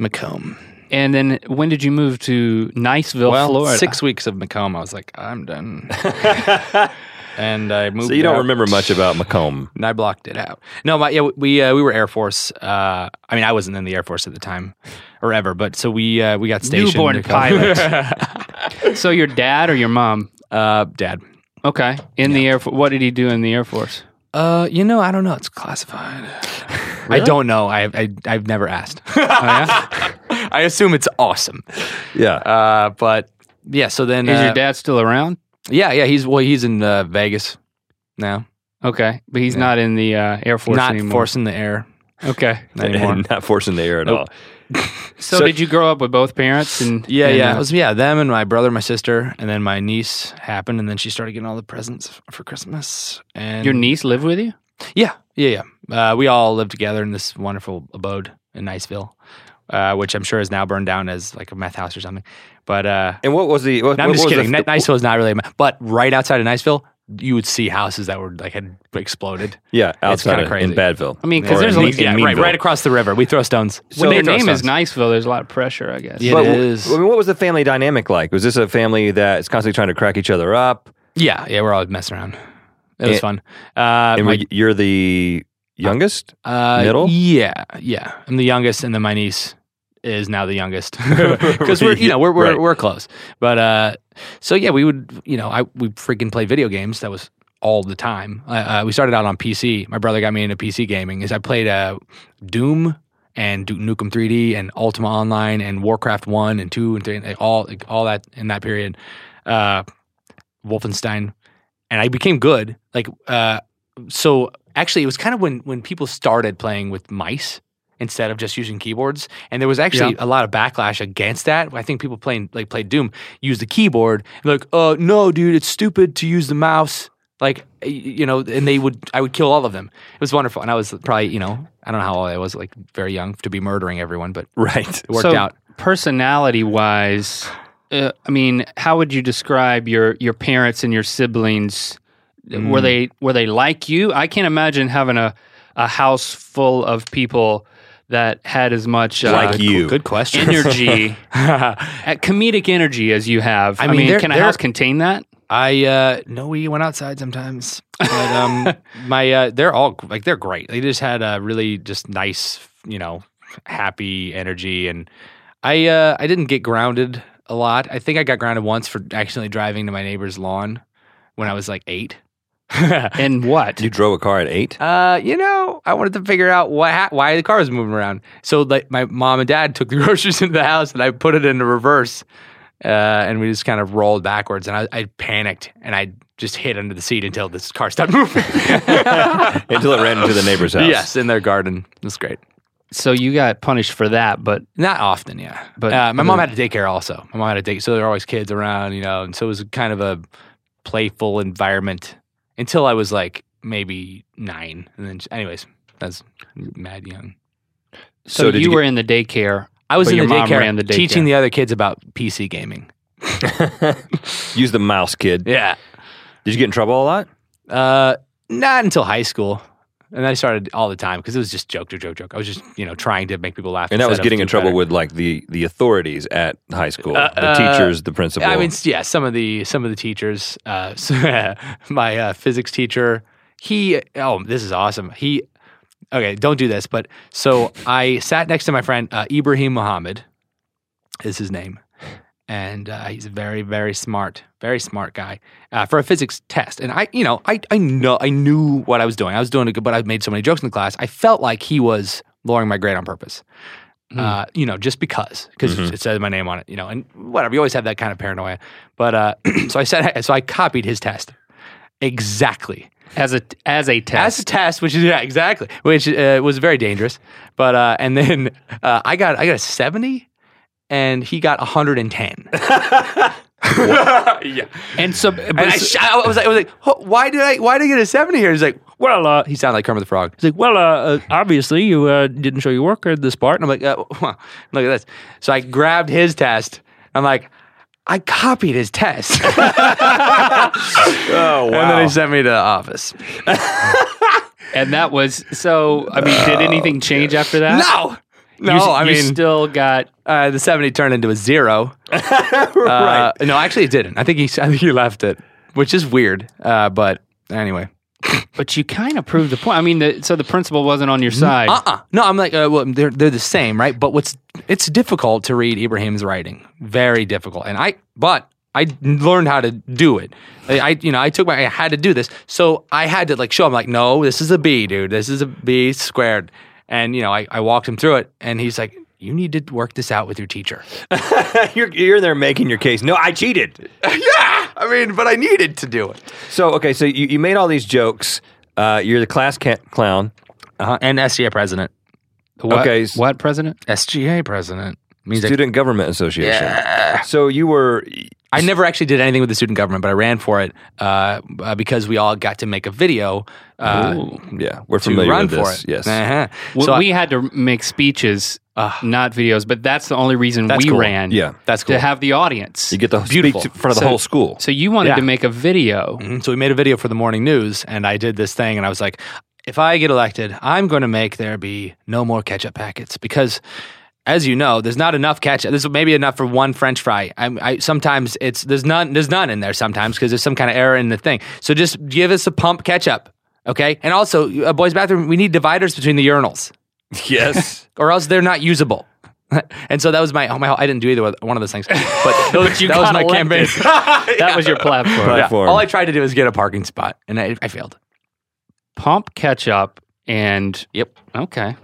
McComb. And then when did you move to Niceville, well, Florida? six weeks of McComb. I was like, I'm done, and I moved. so you don't out. remember much about McComb. And I blocked it out. No, but yeah, we uh, we were Air Force. Uh, I mean, I wasn't in the Air Force at the time, or ever. But so we uh, we got stationed. Newborn a couple- So your dad or your mom? uh, Dad. Okay, in the air. Force. What did he do in the Air Force? Uh, you know, I don't know. It's classified. I don't know. I, I I've never asked. Oh, yeah? I assume it's awesome. Yeah. Uh, but yeah. So then, Is uh, your dad still around? Yeah, yeah. He's well. He's in uh, Vegas now. Okay, but he's Yeah. not in the uh, Air Force Not anymore. forcing the air Okay. anymore. Not forcing the air at Nope. all. So, So- did you grow up with both parents? And Yeah, and, yeah. uh, It was yeah, them and my brother, my sister, and then my niece happened, and then she started getting all the presents for Christmas. And your niece lived with you? yeah, yeah, yeah. Uh, we all lived together in this wonderful abode in Niceville, uh, which I'm sure is now burned down as like a meth house or something. But uh, And what was the? What, no, I'm what just was kidding. The, Niceville is not really, a meth- but right outside of Niceville, you would see houses that were like had exploded. yeah, It's outside kinda crazy. in Badville. I mean, because there's in a- Me- in yeah, right, right across the river. We throw stones. when their throw name is. Niceville, there's a lot of pressure, I guess. Yeah. But It is. I mean, what was the family dynamic like? Was this a family that's constantly trying to crack each other up? Yeah, yeah, we're all messing around. It was And- fun. Uh, And my- you- you're the youngest. uh, middle? Yeah, yeah. I'm the youngest, and then my niece is now the youngest because we're you know we're we're, Right. we're close. But uh, so yeah, we would you know I we freaking play video games. That was all the time. Uh, we started out on PC. My brother got me into PC gaming. Is I played uh, Doom and Duke Nukem 3D and Ultima Online and Warcraft One and Two and Three, and all like, all that in that period. Uh, Wolfenstein, and I became good. Like uh, so, actually, it was kind of when when people started playing with mice instead of just using keyboards, and there was actually Yeah. a lot of backlash against that. I think people playing like played Doom use the keyboard, like, uh, no, dude, it's stupid to use the mouse. Like you know, and they would, I would kill all of them. It was wonderful, and I was probably, you know, I don't know how old I was, like very young to be murdering everyone, but Right. it worked so, out. Personality wise, uh, I mean, how would you describe your your parents and your siblings? Mm. Were they were they like you? I can't imagine having a a house full of people that had as much uh, Like you. Good question. energy, uh, comedic energy as you have. I I mean, mean, they're- can a house contain that? I uh no, we went outside sometimes. But um my uh they're all like they're great. They just had a really just nice, you know, happy energy and I uh I didn't get grounded a lot. I think I got grounded once for accidentally driving to my neighbor's lawn when I was like 8. And what? You drove a car at eight? Uh, you know, I wanted to figure out what ha- why the car was moving around. So like my mom and dad took the groceries into the house and I put it into reverse. Uh, and we just kind of rolled backwards and I, I panicked and I just hid under the seat until this car stopped moving. Until it ran into the neighbor's house. yes, in their garden. That's great. so you got punished for that, but Not often, yeah. But But uh, my mom had a daycare also. My mom had a daycare, so there were always kids around, you know, and so it was kind of a playful environment until I was like maybe nine, and then anyways, that's mad young. so, So did you you were in the daycare. I was But in your the daycare, ran the daycare. teaching the other kids about PC gaming. Use the mouse, kid. Yeah. Did you get in trouble a lot? Uh, not until high school. And I started all the time because it was just joke, joke, joke, joke. I was just, you know, trying to make people laugh. And that was getting in trouble better. with like the the authorities at high school, Uh, the uh, teachers, the principal. I mean, yeah, some of the some of the teachers. Uh, so, my uh, physics teacher, he. Oh, this is awesome. He. Okay, don't do this. But so I sat next to my friend uh, Ibrahim Muhammad, is his name, and uh, he's a very very smart, very smart guy uh, for a physics test. And I, you know, I I know I knew what I was doing. I was doing it, but I made so many jokes in the class. I felt like he was lowering my grade on purpose. Uh, you know, just because, because it says my name on it, you know, and whatever. You always have that kind of paranoia. But uh, so I said, so I copied his test exactly as a as a test as a test, which is yeah, exactly, which uh, was very dangerous. But uh, and then uh, I got I got a seventy, and he got hundred and ten. yeah, and so, but and I, sh- I was like, I was like, why did I why did I get a seventy here? He's like, well, uh, he sounded like Kermit the Frog. He's like, well, uh, uh, obviously you uh, didn't show your work at this part. And I'm like, uh, look at this. So I grabbed his test. I'm like. I copied his test. oh wow! And then he sent me to the office. and that was so. I mean, did anything change after that? No, no. You, I you mean, still got. uh, the seventy turned into a zero. right. Uh, no, actually, it didn't. I think he. I think he left it, which is weird. Uh, but anyway, But you kind of proved the point. I mean, the, so the principal wasn't on your side. uh, uh no, I'm like, uh, well, they're they're the same, right? But what's it's difficult to read Ibrahim's writing, very difficult. And I, but I learned how to do it. I, I, you know, I took my, I had to do this, so I had to like show him, like, no, this is a B, dude. This is a B squared. And you know, I, I walked him through it, and he's like, you need to work this out with your teacher. you're you're there making your case. No, I cheated. yeah, I mean, but I needed to do it. So okay, so you, you made all these jokes. Uh, you're the class ca- clown. Uh-huh. And SGA president. What, Okay, What president? SGA president means I, Student Government Association. Yeah. So you were I never actually did anything with the student government, but I ran for it uh, uh, because we all got to make a video uh, yeah, we're to familiar run with for this. it. Yes. Uh-huh. Well, So I- we had to make speeches, Ah. not videos, but that's the only reason we cool. ran. Yeah. that's cool. To have the audience. You get to Beautiful. speak to, in front of the So- whole school. so you wanted Yeah. to make a video. Mhm. So we made a video for the morning news, and I did this thing, and I was like, if I get elected, I'm going to make there be no more ketchup packets because. As you know, there's not enough ketchup. There's maybe enough for one French fry. I, I sometimes it's there's none there's none in there sometimes because there's some kind of error in the thing. So just give us a pump ketchup, okay? And also, a boys' bathroom, we need dividers between the urinals, yes. or else they're not usable. and so that was my, oh my I didn't do either one of those things, but, those, you that was my elected. campaign. That was your platform. Right. Yeah. All I tried to do was get a parking spot, and I, I failed. Pump ketchup and Yep. okay.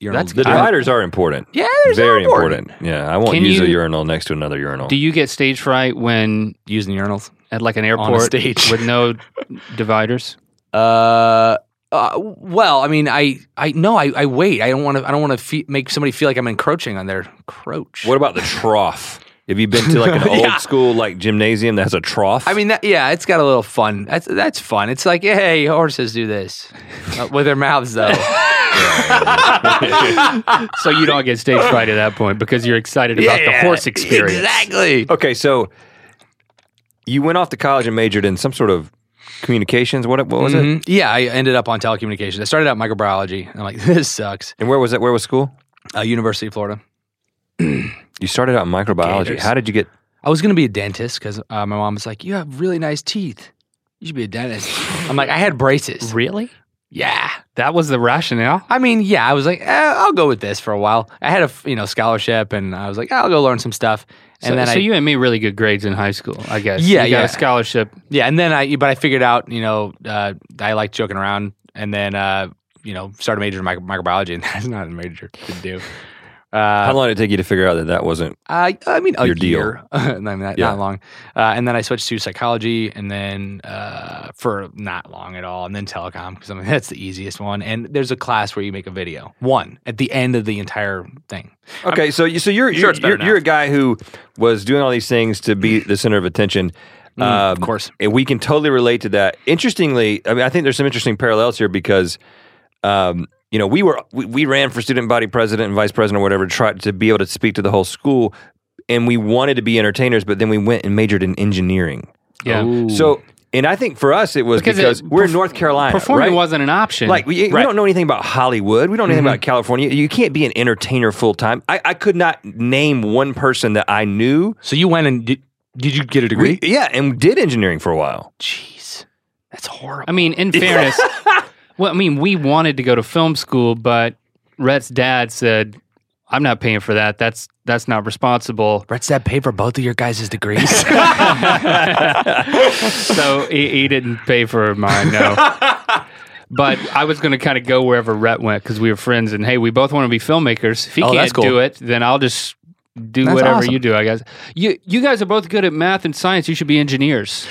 Urinal That's The I- dividers are important. Yeah, there's Very important. important. Yeah, I won't Can use a urinal next to another urinal. Do you get stage fright when Using urinals. at like an airport stage. with no dividers? Uh, uh, well, I mean, I, I no, I, I wait. I don't want to. I don't want to fe- make somebody feel like I'm encroaching on their crotch. what about the trough? Have you been to like an Yeah. old school like gymnasium that has a trough? I mean, that, yeah, it's got a little fun. That's that's fun. It's like, hey, horses do this uh, with their mouths, though. So you don't get stage fright at that point because you're excited about the horse experience. Exactly. okay, so you went off to college and majored in some sort of communications. What what was it? Mhm. Yeah, I ended up on telecommunications. I started out microbiology. and I'm like, this sucks. And where was it? Where was school? Uh, University of Florida. You started out in microbiology. Gators. How did you get? I was gonna be a dentist because uh, my mom was like, "You have really nice teeth. You should be a dentist." I'm like, "I had braces." Really? Yeah. That was the rationale? I mean, yeah. I was like, eh, "I'll go with this for a while." I had a you know scholarship, and I was like, "I'll go learn some stuff." And so, then so I, you and me really good grades in high school, I guess. Yeah, you got yeah. a scholarship. yeah, and then I, but I figured out, you know, uh, I like joking around, and then uh, you know, started majoring in microbiology, and that's not a major to do. Uh, How long did it take you to figure out that that wasn't? I, I mean, Your deal. I mean, not, Yeah. not long. Uh, and then I switched to psychology, and then uh, for not long at all, and then telecom because I mean that's the easiest one. And there's a class where you make a video, one at the end of the entire thing. Okay, so you so you're sure you're, you're, you're a guy who was doing all these things to be the center of attention. Mm, Um, of course. and we can totally relate to that. Interestingly, I mean, I think there's some interesting parallels here because, um, you know, we were we, we ran for student body president and vice president or whatever, to try to be able to speak to the whole school, and we wanted to be entertainers, but then we went and majored in engineering. Yeah. Ooh. So, and I think for us it was Because because, it- we're in North Carolina, Performing right? wasn't an option. Like we, we don't know anything about Hollywood. We don't know anything mm-hmm. about California. You can't be an entertainer full time. I, I could not name one person that I knew. so you went and did, did you get a degree? We, yeah, and did engineering for a while. Jeez, that's horrible. I mean, in fairness, well, I mean, we wanted to go to film school, but Rhett's dad said, "I'm not paying for that. That's that's not responsible." Rhett's dad paid for both of your guys' degrees. so he, he didn't pay for mine. No. But I was going to kind of go wherever Rhett went because we were friends, and hey, we both want to be filmmakers. If he Oh, can't cool. do it, then I'll just do That's whatever awesome. you do. I guess you you guys are both good at math and science. You should be engineers.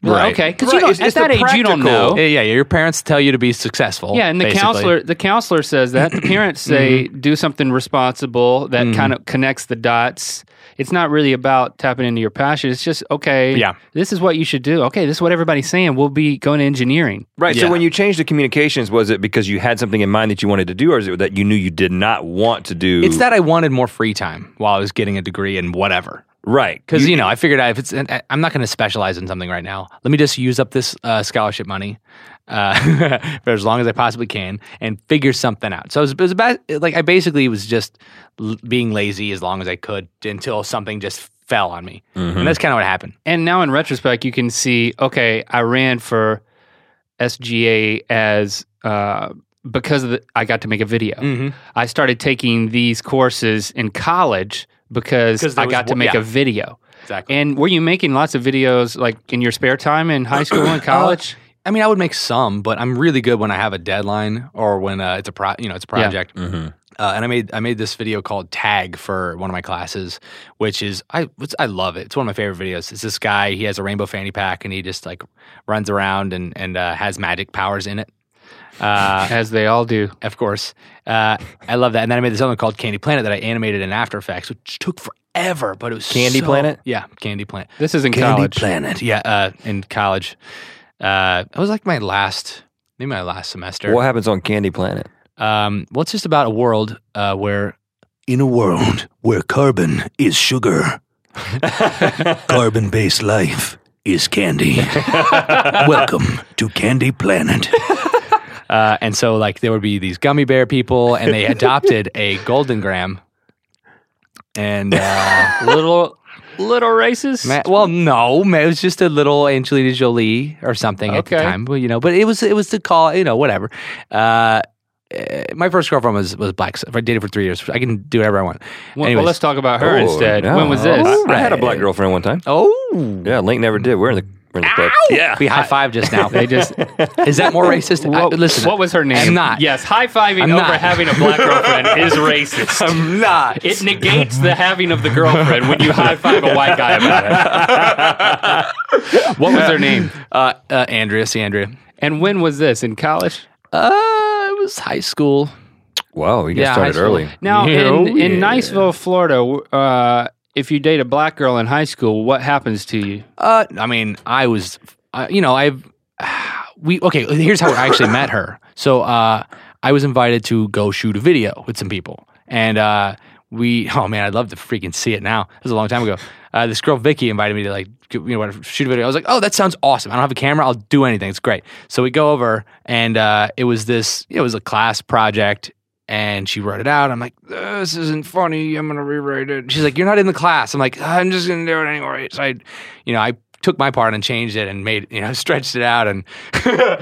Well, Right. okay, because Right, you it's- don't, at that age you don't know. yeah, yeah, your parents tell you to be successful. Yeah, and the basically. counselor the counselor says that. The parents say Mm-hmm. do something responsible that kind of connects the dots. It's not really about tapping into your passion. It's just okay. Yeah. this is what you should do. Okay, this is what everybody's saying. We'll be going to engineering. Right. Yeah. So when you changed the communications, was it because you had something in mind that you wanted to do, or is it that you knew you did not want to do? It's that I wanted more free time while I was getting a degree in whatever. Right? Because you, know, I figured out if it's, I'm not going to specialize in something right now. Let me just use up this uh, scholarship money uh, for as long as I possibly can and figure something out. So it was, it was about like I basically was just l- being lazy as long as I could until something just fell on me, and that's kind of what happened. And now in retrospect, you can see, okay, I ran for SGA as uh, because of the, I got to make a video. Mm-hmm. I started taking these courses in college because 'Cause there I was got to make yeah. a video. Exactly. And were you making lots of videos like in your spare time in high school and college? I mean, I would make some, but I'm really good when I have a deadline or when uh, it's a pro, you know, it's a project. Mhm. Uh, and I made I made this video called Tag for one of my classes, which is I it's, I love it. It's one of my favorite videos. It's this guy. He has a rainbow fanny pack and he just like runs around and and uh, has magic powers in it. Uh, As they all do. of course, uh, I love that. And then I made this other one called Candy Planet that I animated in After Effects, which took forever, but it was Candy so- Planet? Yeah, Candy Planet. This is in college. Candy Planet. Yeah, uh, in college. Uh, it was like my last, maybe my last semester. What happens on Candy Planet? Um, well, it's just about a world uh, where In a world where carbon is sugar, carbon based life is candy. Welcome to Candy Planet. Uh, and so like there would be these gummy bear people, and they adopted a Golden Graham. And uh, little little racist. ma- well, no, ma- it was just a little Angelina Jolie or something at the Okay. time. Well, you know, but it was it was to call you know whatever. Uh, uh, my first girlfriend was was black. So if I dated for three years, I can do whatever I want. Well, Anyways. well, let's talk about her Oh, instead. yeah. When was this? I, I had a black girlfriend one time. oh, Yeah, Link never did. We're in the we're in the club. Yeah. we high five just now. They just Is that more racist? I- what, listen, what was her name? I'm not. Yes, high fiving over not. having a black girlfriend is racist. I'm not. It negates the having of the girlfriend when you high five a white guy about it. what was her name? uh, uh, Andrea, see Andrea. And when was this? In college? Uh, it was high school. Wow, you guys Yeah, started early. Now, Yeah, in, oh, in yeah. Niceville, Florida, uh, if you date a black girl in high school, what happens to you? Uh, I mean, I was, uh, you know, I've, we, okay, here's how I actually met her. So, uh, I was invited to go shoot a video with some people. And, uh, we, oh man, I'd love to freaking see it now. It was a long time ago. Uh, this girl, Vicky, invited me to like, you know, shoot a video. I was like, oh, that sounds awesome. I don't have a camera. I'll do anything. It's great. So we go over and, uh, it was this, it was a class project and she wrote it out. I'm like, this isn't funny. I'm gonna rewrite it. She's like, you're not in the class. I'm like, I'm just gonna do it anyway. So I, you know, I took my part and changed it and made, you know, stretched it out and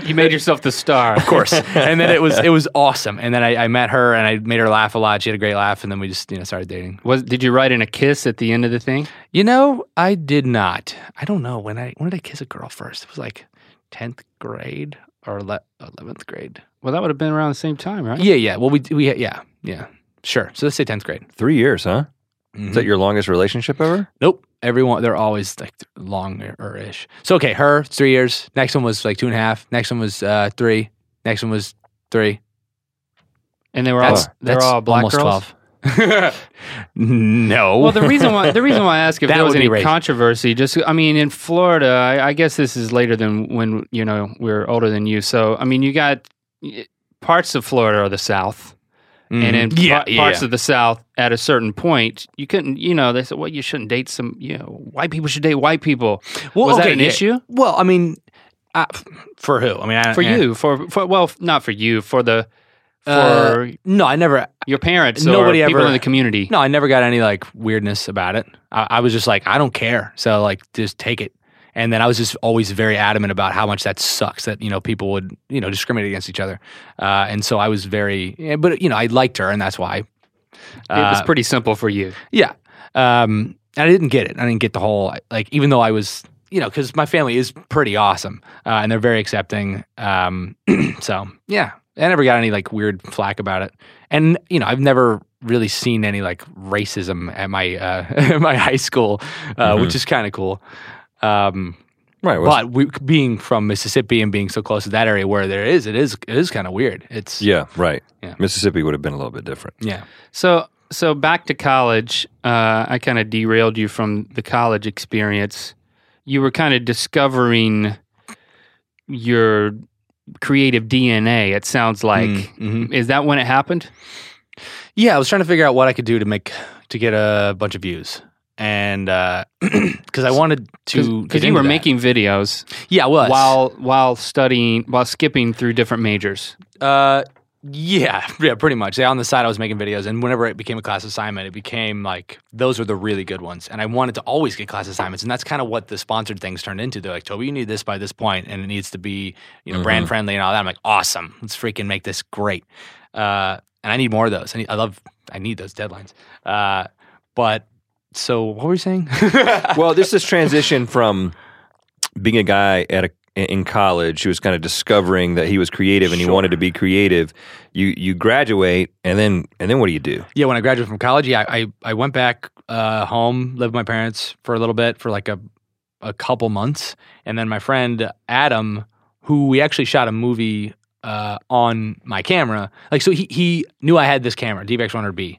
You made yourself the star. of course. and then it was it was awesome. And then I, I met her and I made her laugh a lot. She had a great laugh, and then we just you know started dating. Was did you write in a kiss at the end of the thing? You know, I did not. I don't know when I when did I kiss a girl first? It was like tenth grade or eleventh grade. Well, that would have been around the same time, right? Yeah, yeah. Well, we we yeah yeah sure. So let's say tenth grade. Three years, huh? Mhm. Is that your longest relationship ever? Nope. Everyone, they're always like longer ish. So, okay, her, three years. Next one was like two and a half. Next one was uh, three. Next one was three. And they were all That's, they were that's all black almost girls. 12. no. Well, the reason why the reason why I ask if That there was any racist. controversy, just I mean, in Florida, I, I guess this is later than when you know we're older than you. So I mean, you got parts of Florida are the South, and in yeah, pa- yeah, parts yeah. of the South, at a certain point, you couldn't. You know, they said, well, you shouldn't date some. You know, white people should date white people. Well, was that an yeah. issue Well, I mean, uh, for who? I mean, I, for eh. you? For for well, not for you, for the for Uh, no, I never. your parents nobody or people ever- in the community. No, I never got any like weirdness about it. I, I was just like, I don't care. So like, just take it. And then I was just always very adamant about how much that sucks that you know people would you know discriminate against each other. Uh, and so I was very, but you know, I liked her, and that's why. it was Uh, pretty simple for you. Yeah. Um, and I didn't get it. I didn't get the whole like, even though I was, you know, because my family is pretty awesome uh, and they're very accepting. Um, so yeah, I never got any like weird flack about it. And you know, I've never really seen any like racism at my uh, at my high school, uh, which is kind of cool. Um, Right. but we, being from Mississippi and being so close to that area where there is, it is it is kind of weird. It's yeah, right. Yeah. Mississippi would have been a little bit different. yeah. So so back to college. Uh, I kind of derailed you from the college experience. You were kind of discovering your creative DNA. It sounds like. Mhm. Is that when it happened? Yeah, I was trying to figure out what I could do to make to get a bunch of views, and because I wanted to, Because you were that. making videos yeah, I was while while studying while skipping through different majors. uh, yeah, yeah, pretty much. Yeah, on the side, I was making videos, and whenever it became a class assignment, it became like those were the really good ones, and I wanted to always get class assignments, and that's kind of what the sponsored things turned into. They're like, Toby, you need this by this point, and it needs to be you know brand friendly and all that. I'm like, awesome, let's freaking make this great. Uh, and I need more of those. I, need, I love, I need those deadlines. Uh, but so, what were you saying? well, this is transition from being a guy at a in college who was kind of discovering that he was creative and he wanted to be creative. You you graduate and then and then what do you do? Yeah, when I graduated from college, yeah, I I went back uh, home, lived with my parents for a little bit for like a a couple months, and then my friend Adam, who we actually shot a movie uh, on my camera, like so he he knew I had this camera, DVX 100B,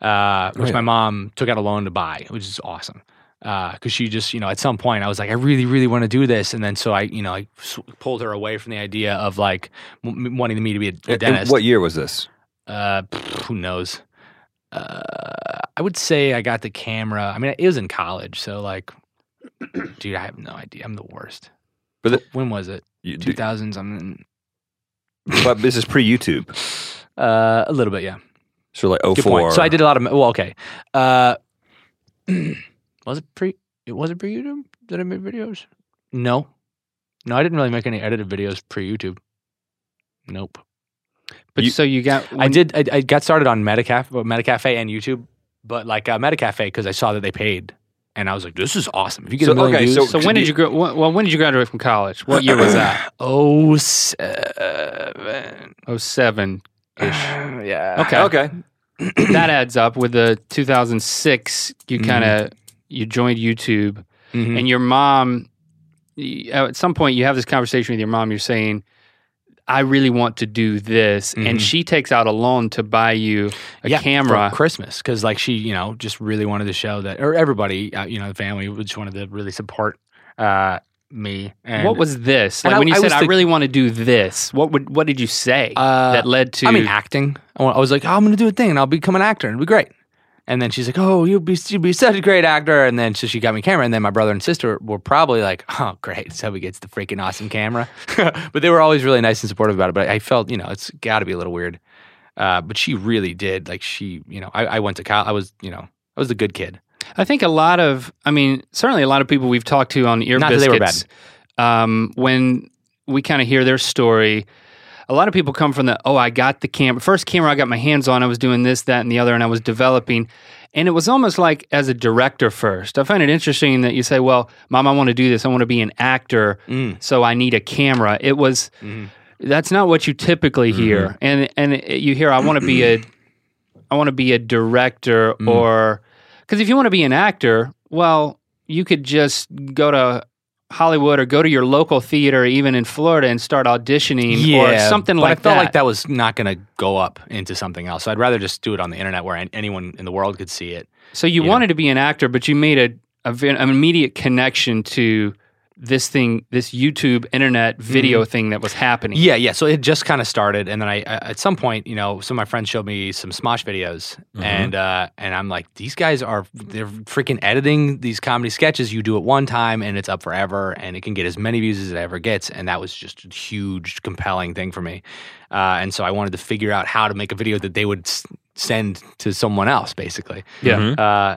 uh, which Right. my mom took out a loan to buy, which is awesome. Because she just, you know, at some point I was like, I really, really want to do this, and then so I, you know, I pulled her away from the idea of like m- wanting me to be a, a And- and dentist. what year was this? Uh, who knows? Uh, I would say I got the camera. I mean, it was in college, so like, dude, I have no idea. I'm the worst. But the- when was it? Two thousands. I'm but this is pre YouTube, uh, a little bit, yeah. So like 04. point. So I did a lot of. Well, okay. Uh, was it pre? It wasn't pre YouTube that I made videos? No, no, I didn't really make any edited videos pre YouTube. Nope. But You- so you got I did. I, I got started on Metacaf, Metacafe and YouTube, but like uh, Metacafe because I saw that they paid, and I was like, "This is awesome." If you get So, a million okay, views, so- So when did you go? Well, when did you graduate from college? What year was that? oh seven, Oh seven. yeah, Okay. Okay. that adds up with the 2006. You Mm-hmm. kind of you joined YouTube, Mhm. and your mom. At some point, you have this conversation with your mom. You're saying, "I really want to do this," and Mhm. she takes out a loan to buy you a yeah, camera. for Christmas because like she, you know, just really wanted to show that, or everybody, uh, you know, the family just wanted to really support uh, me. And, what was this? Like I- when you I said, "I the- really want to do this," what would what did you say uh, that led to? I mean, acting. I was like, oh, I'm going to do a thing and I'll become an actor and it'll be great. And then she's like, oh, you'll be you'll be such a great actor. And then so she got me a camera. And then my brother and sister were probably like, oh, great, so he gets the freaking awesome camera. but they were always really nice and supportive about it. But I felt, you know, it's got to be a little weird. Uh, but she really did. Like she, you know, I, I went to college. I was, you know, I was a good kid. I think a lot of, I mean, certainly a lot of people we've talked to on Ear Not that they were Biscuits, um, when we kind of hear their story, a lot of people come from the, oh, I got the camera, first camera I got my hands on, I was doing this, that, and the other, and I was developing. And it was almost like as a director first. I find it interesting that you say, well, mom, I want to do this. I want to be an actor, Mm. so I need a camera. It was, Mhm. that's not what you typically hear. And, and you hear, I want to be a, I want to be a director Mm. or because if you want to be an actor, well, you could just go to Hollywood or go to your local theater, even in Florida, and start auditioning or something like that. I felt that. like that was not going to go up into something else. So I'd rather just do it on the internet where anyone in the world could see it. So you Yeah. wanted to be an actor, but you made a, a an immediate connection to this thing, this YouTube internet video thing that was happening. Mm-hmm. Yeah, yeah. So it just kind of started, and then I, I at some point, you know, some of my friends showed me some Smosh videos, and uh, and I'm like, these guys are they're freaking editing these comedy sketches. You do it one time, and it's up forever, and it can get as many views as it ever gets, and that was just a huge, compelling thing for me. Uh, and so I wanted to figure out how to make a video that they would s- send to someone else, basically. Yeah. Mhm. Uh,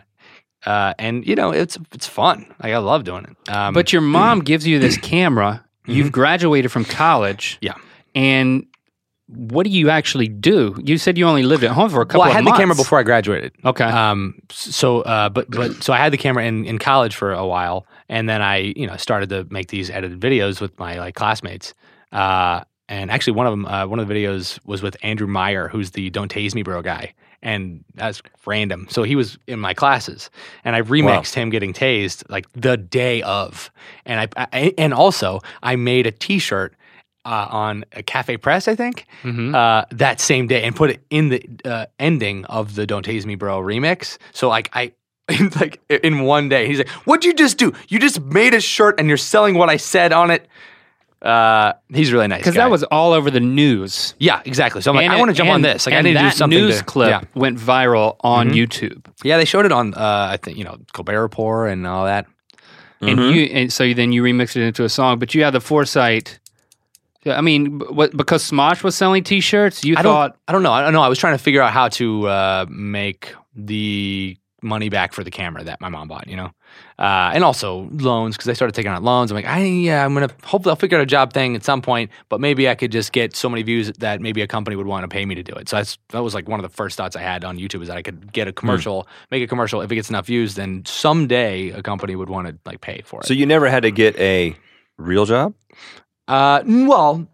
uh, and you know, it's it's fun. Like I love doing it. Um, But your mom gives you this camera. You've graduated from college. Yeah. And what do you actually do? You said you only lived at home for a couple well, I of had the camera before I graduated. Okay. Um. So, uh, but but so I had the camera in in college for a while, and then I you know started to make these edited videos with my like classmates. Uh, and actually, one of them, uh, one of the videos was with Andrew Meyer, who's the "Don't Tase Me, Bro" guy, and that's random. So he was in my classes, and I remixed him getting tased like the day of, and I, I and also I made a T-shirt. Uh, on a cafe press, I think, Mhm. uh, that same day, and put it in the uh, ending of the "Don't Tase Me, Bro" remix. So like I, like in one day, he's like, "What'd you just do? You just made a shirt and you're selling what I said on it." Uh, he's really nice Because that was all over the news. yeah, exactly. So I'm like, And I want to jump on this. Like I need to do that something. news to, clip Yeah. went viral on Mhm. YouTube, yeah, they showed it on. Uh, I think you know Colbert Report and all that. and Mhm. you and so then you remixed it into a song. But you had the foresight. I mean, what, because Smosh was selling T-shirts, you I don't. thought I don't know. I don't know. I was trying to figure out how to uh, make the money back for the camera that my mom bought. You know, uh, and also loans because I started taking out loans. I'm like, I yeah, I'm gonna hopefully I'll figure out a job thing at some point, but maybe I could just get so many views that maybe a company would want to pay me to do it. So that's that was like one of the first thoughts I had on YouTube is that I could get a commercial, make a commercial. If it gets enough views, then someday a company would want to like pay for it. So you never had to get a real job? Uh, well,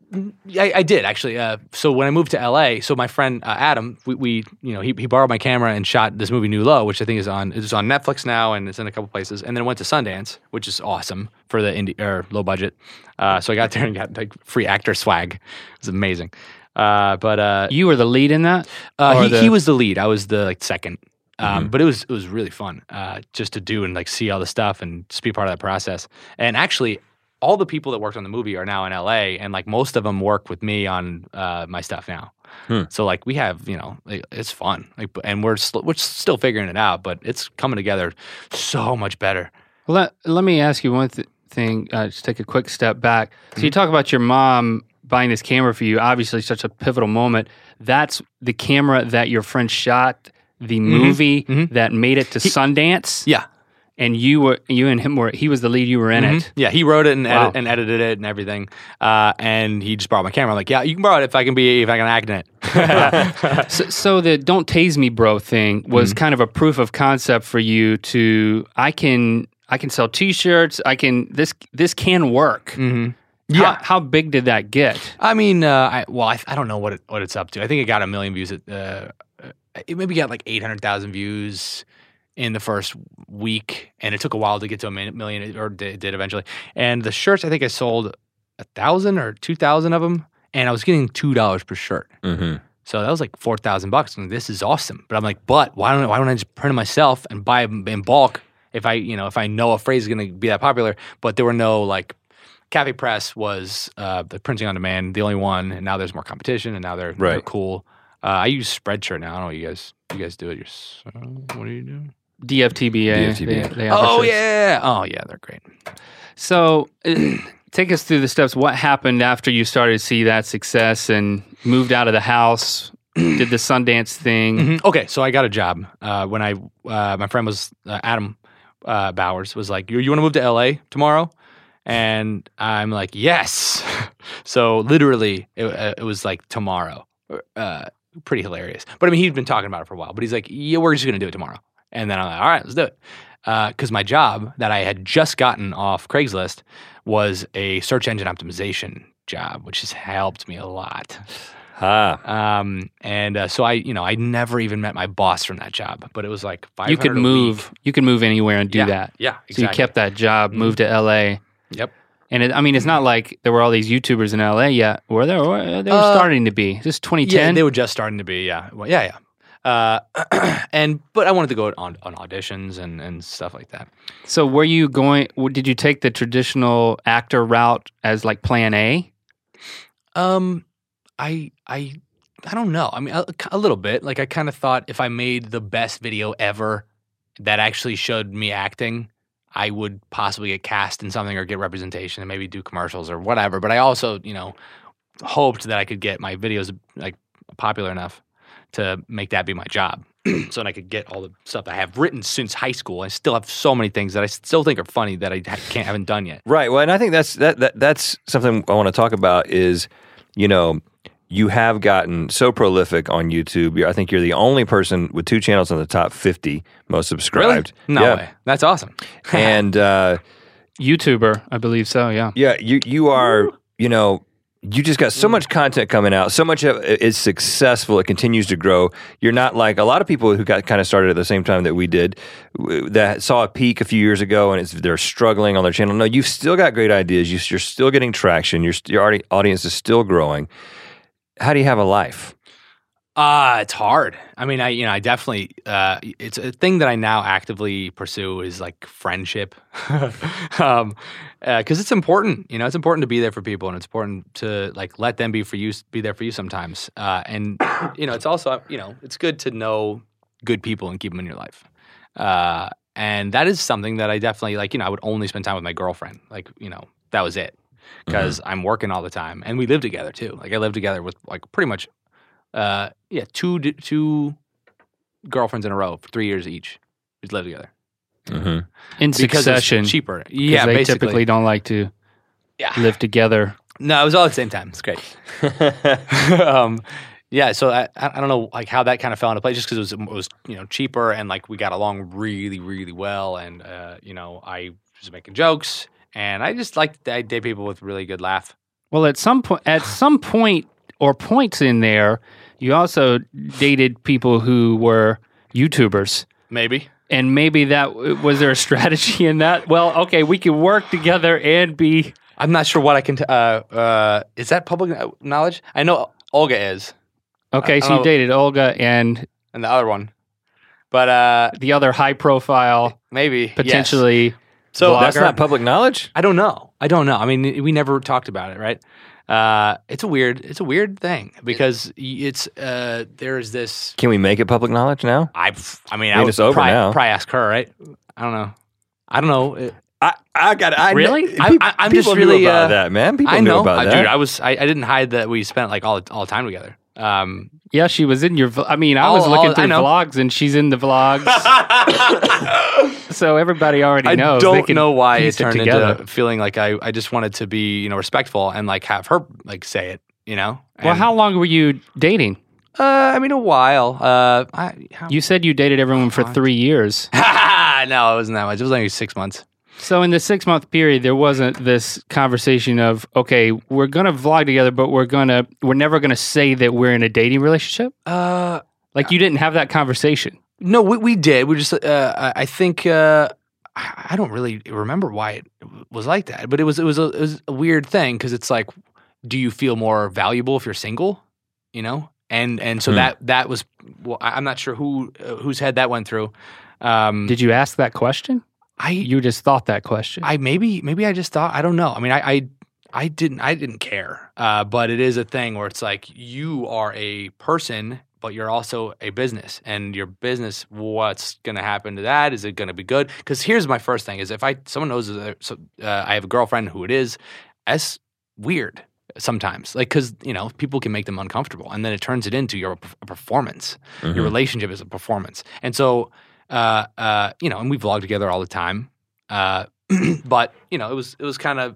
I, did actually. Uh, so when I moved to LA, so my friend uh, Adam, we, we, you know, he, he borrowed my camera and shot this movie New Low, which I think is on it's on Netflix now and it's in a couple places. And then went to Sundance, which is awesome for the indie or low budget. Uh, so I got there and got like free actor swag. It was amazing. Uh, but uh, you were the lead in that. uh, he, the- he was the lead. I was the like 2nd Um, Mm-hmm. But it was it was really fun uh, just to do and like see all the stuff and just be part of that process. And actually, all the people that worked on the movie are now in LA, and like most of them work with me on uh, my stuff now. Hmm. So like we have you know like, it's fun, like, and we're sl- we're still figuring it out, but it's coming together so much better. Let, let me ask you one th- thing. Uh, just take a quick step back. So Mm-hmm. you talk about your mom buying this camera for you. Obviously, such a pivotal moment. That's the camera that your friend shot the movie mhm. that made it to Sundance. Yeah, and you were you and him were he was the lead. You were in Mhm. it. Yeah, he wrote it and, edit, and edited it and everything. Uh, and he just borrowed my camera. I'm like, yeah, you can borrow it if I can be if I can act in it. so, so the "Don't Tase Me, Bro" thing was Mm-hmm. kind of a proof of concept for you to I can I can sell T-shirts. I can this this can work. hmm How, how big did that get? I mean, uh, I, well, I, I don't know what it, what it's up to. I think it got a million views. At, uh, it maybe got like eight hundred thousand views in the first week, and it took a while to get to a million, or did, did eventually. And the shirts, I think I sold a thousand or two thousand of them, and I was getting two dollars per shirt. Mm-hmm. So that was like four thousand bucks, and this is awesome. But I'm like, but why don't why don't I just print it myself and buy them in bulk? If I you know if I know a phrase is going to be that popular, but there were no like Cafe Press was uh, the printing on demand, the only one, and now there's more competition, and now they're, they're cool. Uh, I use Spreadshirt now. I don't know what you guys you guys do it yourself. What do you do? DFTBA. DFTBA. They, they Oh yeah, oh yeah, they're great. So, uh, take us through the steps. What happened after you started to see that success and moved out of the house? did the Sundance thing? Mhm. Okay, so I got a job uh, when I uh, my friend was uh, Adam uh, Bowers was like, "You, you want to move to LA tomorrow?" And I'm like, "Yes." so literally, it, uh, it was like tomorrow. Uh, pretty hilarious. But I mean, he'd been talking about it for a while. But he's like, "Yeah, we're just gonna do it tomorrow." And then I'm like, "All right, let's do it." Because my job that I had just gotten off Craigslist was a search engine optimization job, which has helped me a lot. Ah. Um, and uh, so I, you know, I never even met my boss from that job, but it was like five. You could move. You could move anywhere and do yeah, that. Yeah, Exactly. So you kept that job, Mhm. moved to LA. Yep. And it, I mean, it's not like there were all these YouTubers in LA yet. Were there? Or They were Uh, starting to be. This Yeah, 2010. they were just starting to be. Yeah, well, yeah, yeah. Uh, and but I wanted to go on on auditions and and stuff like that. so were you going? Did you take the traditional actor route as like Plan A? Um, I I I don't know. I mean, a, a little bit. Like I kind of thought if I made the best video ever that actually showed me acting, I would possibly get cast in something or get representation and maybe do commercials or whatever. But I also, you know, hoped that I could get my videos like popular enough to make that be my job. so that I could get all the stuff I have written since high school. I still have so many things that I still think are funny that I can't haven't done yet. Right. Well, and I think that's that, that that's something I want to talk about is, you know, you have gotten so prolific on YouTube. I think you're the only person with two channels in the top 50 most subscribed. No yeah. way. That's awesome. and uh, YouTuber, I believe so. Yeah. yeah, you you are, you know, you just got so much content coming out. So much is successful. It continues to grow. You're not like a lot of people who got kind of started at the same time that we did, that saw a peak a few years ago and it's, they're struggling on their channel. No, you've still got great ideas. You, you're still getting traction. Your your audience is still growing. How do you have a life? Uh, it's hard. I mean, I you know, I definitely uh it's a thing that I now actively pursue is like friendship. um uh, cuz it's important, you know, it's important to be there for people and it's important to like let them be for you be there for you sometimes. Uh and you know, it's also, you know, it's good to know good people and keep them in your life. Uh and that is something that I definitely like, you know, I would only spend time with my girlfriend. Like, you know, that was it. because I'm working all the time, and we live together too. Like I live together with like pretty much, uh, yeah, two two girlfriends in a row for three years each. We live together Mm-hmm. In because succession. it's cheaper. Yeah, they basically. typically don't like to yeah. live together. No, it was all at the same time. It's great. um, yeah, so I, I I don't know like how that kind of fell into place just because it was it was you know cheaper and like we got along really really well and uh, you know I was making jokes and I just like I date people with really good laugh. Well, at some point, at some point or points in there, you also dated people who were YouTubers, Maybe and maybe that was there a strategy in that? Well, okay, we can work together and be. I'm not sure what I can. T- uh, uh, is that public knowledge? I know Olga is Okay, I so don't you know. dated Olga and and the other one, but uh, the other high-profile, maybe yes. potentially. So That's not public knowledge. I don't know. I don't know. I mean, we never talked about it, right? Uh, it's a weird. It's a weird thing because it's uh, there's this. Can we make it public knowledge now? I. I mean, I I, mean, would it's over probably, now. probably ask her, right? I don't know. I don't know. It- I, I got I Really? I- I- I'm just really, knew about uh, that, man. People I knew know, about Uh, that. dude. I was. I, I didn't hide that we spent like all all the time together. Um, Yeah, she was in your. I mean, I All- was looking all- through know. vlogs, and she's in the vlogs, so everybody already I knows. They don't know why it turned together. into feeling like I, I just wanted to be you know respectful and like have her like say it. You know. Well, how long were you dating? Uh, I mean, a while. Uh, I, how, You said you dated everyone for three years. no, it wasn't that much. It was only six months. So in the six month period, there wasn't this conversation of okay, we're gonna vlog together, but we're gonna we're never gonna say that we're in a dating relationship. Uh, Like you didn't have that conversation. No, we, we did. We just, uh, I think, uh, I don't really remember why it was like that, but it was, it was a, it was a weird thing because it's like, do you feel more valuable if you're single? You know, and and so Hmm. that that was, well, I'm not sure who uh, whose head that went through. Um, Did you ask that question? I You just thought that question. I maybe maybe I just thought I don't know. I mean, I I, I didn't I didn't care. Uh, but it is a thing where it's like you are a person, but you're also a business, and your business. What's going to happen to that? Is it going to be good? Because here's my first thing: is if I someone knows uh, I have a girlfriend who it is, that's weird sometimes. Like because you know people can make them uncomfortable, and then it turns it into your a performance Mm-hmm. your relationship is a performance. And so, uh, uh, you know, and we vlog together all the time. Uh, but you know, it was it was kind of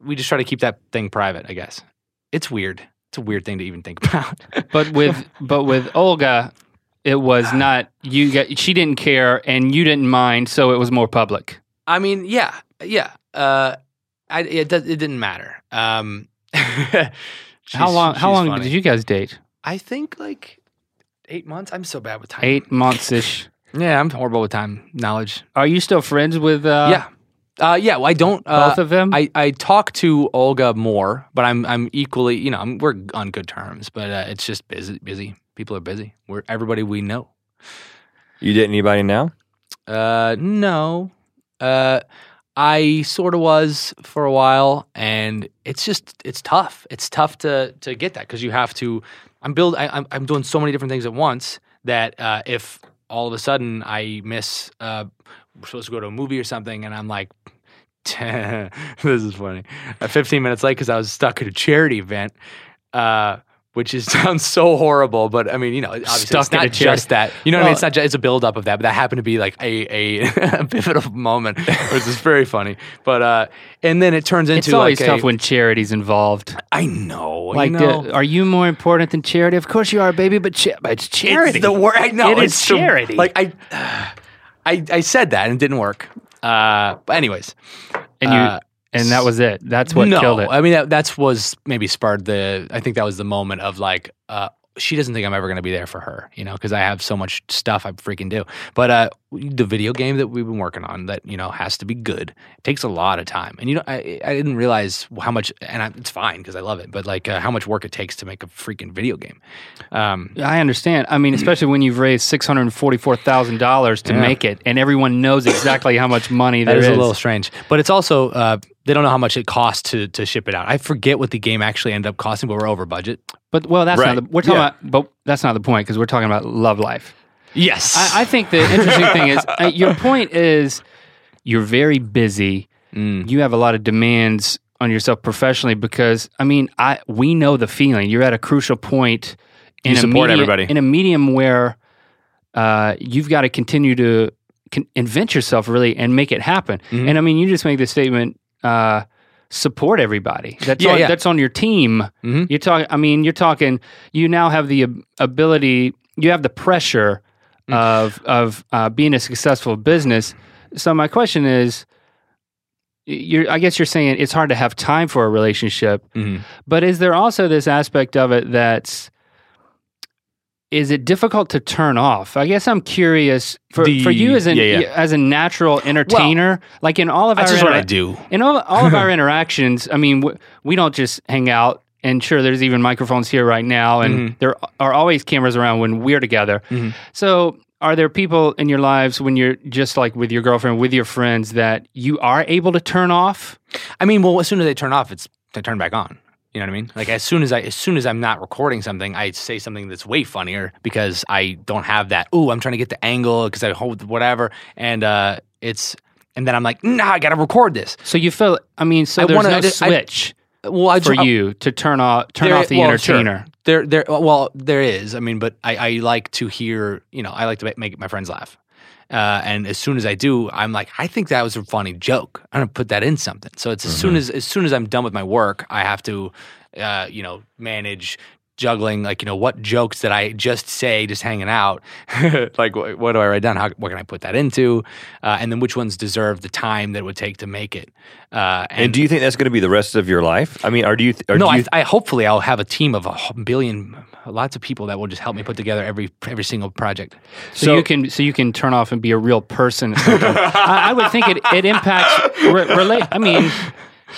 we just try to keep that thing private. I guess it's weird. It's a weird thing to even think about. but with but with Olga, it was not you. Got, she didn't care, and you didn't mind, so it was more public. I mean, yeah, yeah. Uh, I, it it didn't matter. Um, how long? How long funny. did you guys date? I think like eight months. I'm so bad with time. Eight months ish. Yeah, I'm horrible with time knowledge. Are you still friends with? Uh, yeah. Uh, yeah, well, I don't. Uh, both of them. I, I talk to Olga more, but I'm I'm equally you know I'm, we're on good terms, but uh, it's just busy. Busy people are busy. We're everybody we know. You date anybody now? Uh, no, uh, I sort of was for a while, and it's just it's tough. It's tough to to get that because you have to. I'm build. I, I'm I'm doing so many different things at once that uh, if all of a sudden I miss. Uh, we're supposed to go to a movie or something, and I'm like, this is funny. Uh, 15 minutes late because I was stuck at a charity event, uh, which is sounds so horrible. But I mean, you know, obviously Stuck it's at not a charity- just that. You know what I mean? Well- It's not. Just, it's a build up of that, but that happened to be like a a pivotal moment, which is very funny. But uh, and then it turns into it's always like tough a, when charity's involved. I know, Like, you know. the- are you more important than charity? Of course you are, baby. But, cha- but it's charity. It's the word. I know It is it's the- charity. like I, I, I said that and it didn't work. Uh, but anyways, and you, uh, and that was it. That's what no, killed it. I mean that that's was maybe spurred the. I think that was the moment of like, uh, she doesn't think I'm ever going to be there for her, you know, because I have so much stuff I freaking do. But uh, the video game that we've been working on that you know has to be good. It takes a lot of time, and you know, I I didn't realize how much, and I, it's fine because I love it, but like uh, how much work it takes to make a freaking video game. Um, I understand. I mean, especially when you've raised six hundred forty-four thousand dollars to Yeah. make it, and everyone knows exactly how much money That there is is. a little strange, but it's also uh, they don't know how much it costs to to ship it out. I forget what the game actually ended up costing, but we're over budget. But well, that's Right. not the. We're talking Yeah. about, but that's not the point because we're talking about love life. Yes, I, I think the interesting thing is uh, your point is you're very busy. Mm. You have a lot of demands on yourself professionally because I mean, I we know the feeling. You're at a crucial point in You a support medium, everybody. in a medium where uh, you've got to continue to con- invent yourself really and make it happen. Mhm. And I mean, you just make the statement. Uh, support everybody that's Yeah, on, yeah. that's on your team Mhm. you're talking i mean you're talking you now have the ability you have the pressure. Of of uh, being a successful business so my question is you're i guess you're saying it's hard to have time for a relationship Mhm. but is there also this aspect of it that's is it difficult to turn off? I guess I'm curious for, The- for you as an yeah, yeah. as a natural entertainer, like in all of That's our just what I do. in all, all of our interactions, I mean, w- we don't just hang out. And sure, there's even microphones here right now, and Mhm. there are always cameras around when we're together. Mhm. So, are there people in your lives when you're just like with your girlfriend, with your friends, that you are able to turn off? I mean, well, as soon as they turn off, it's they turn back on. You know what I mean? Like as soon as I, as soon as I'm not recording something, I say something that's way funnier because I don't have that. Ooh, I'm trying to get the angle because I hold whatever, and uh, it's, and then I'm like, nah, I gotta record this. So you feel? I mean, so I there's wanna- no I- I- switch Well, I for ju- you to turn off turn There- off the well, sure. entertainer. There, there. Well, there is. I mean, but I, I like to hear. You know, I like to make my friends laugh. Uh, and as soon as I do, I'm like, I think that was a funny joke. I'm gonna put that in something. So it's as soon as as soon as I'm done with my work, I have to, uh, you know, manage juggling like you know what jokes did I just say just hanging out like what, what do I write down how what can I put that into uh, and then which ones deserve the time that it would take to make it uh, And do you think that's going to be the rest of your life? I mean, or do you? Th- or no, do you I, I hopefully I'll have a team of a billion, lots of people that will just help me put together every every single project. So, So- you can so you can turn off and be a real person. I, I would think it it impacts re- relate. I mean,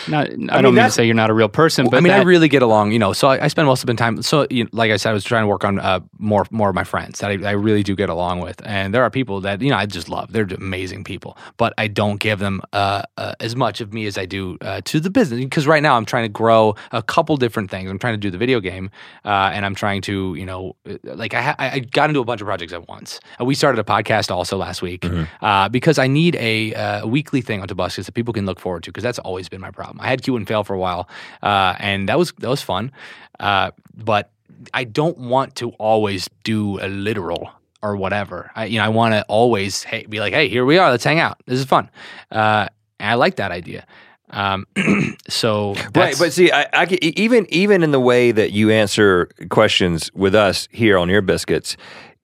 not, I, don't mean to say you're not a real person, but I mean, I really get along, you know. So I, I spend most of the time. So, you know, like I said, I was trying to work on uh, more more of my friends that I, I really do get along with, and there are people that you know I just love. They're amazing people, but I don't give them uh, uh, as much of me as I do uh, to the business because right now I'm trying to grow a couple different things. I'm trying to do the video game, uh, and I'm trying to, you know, uh, like I, ha- I got into a bunch of projects at once. Uh, we started a podcast also last week uh, because I need a, uh, weekly thing on Tobuscus that people can look forward to because that's always been my problem. I had Q and fail for a while, uh, and that was that was fun, uh, but I don't want to always do a literal or whatever. I you know I want to always hey be like hey here we are let's hang out this is fun. Uh, and I like that idea. Um, so Right, but see, I, I even even in the way that you answer questions with us here on Ear Biscuits,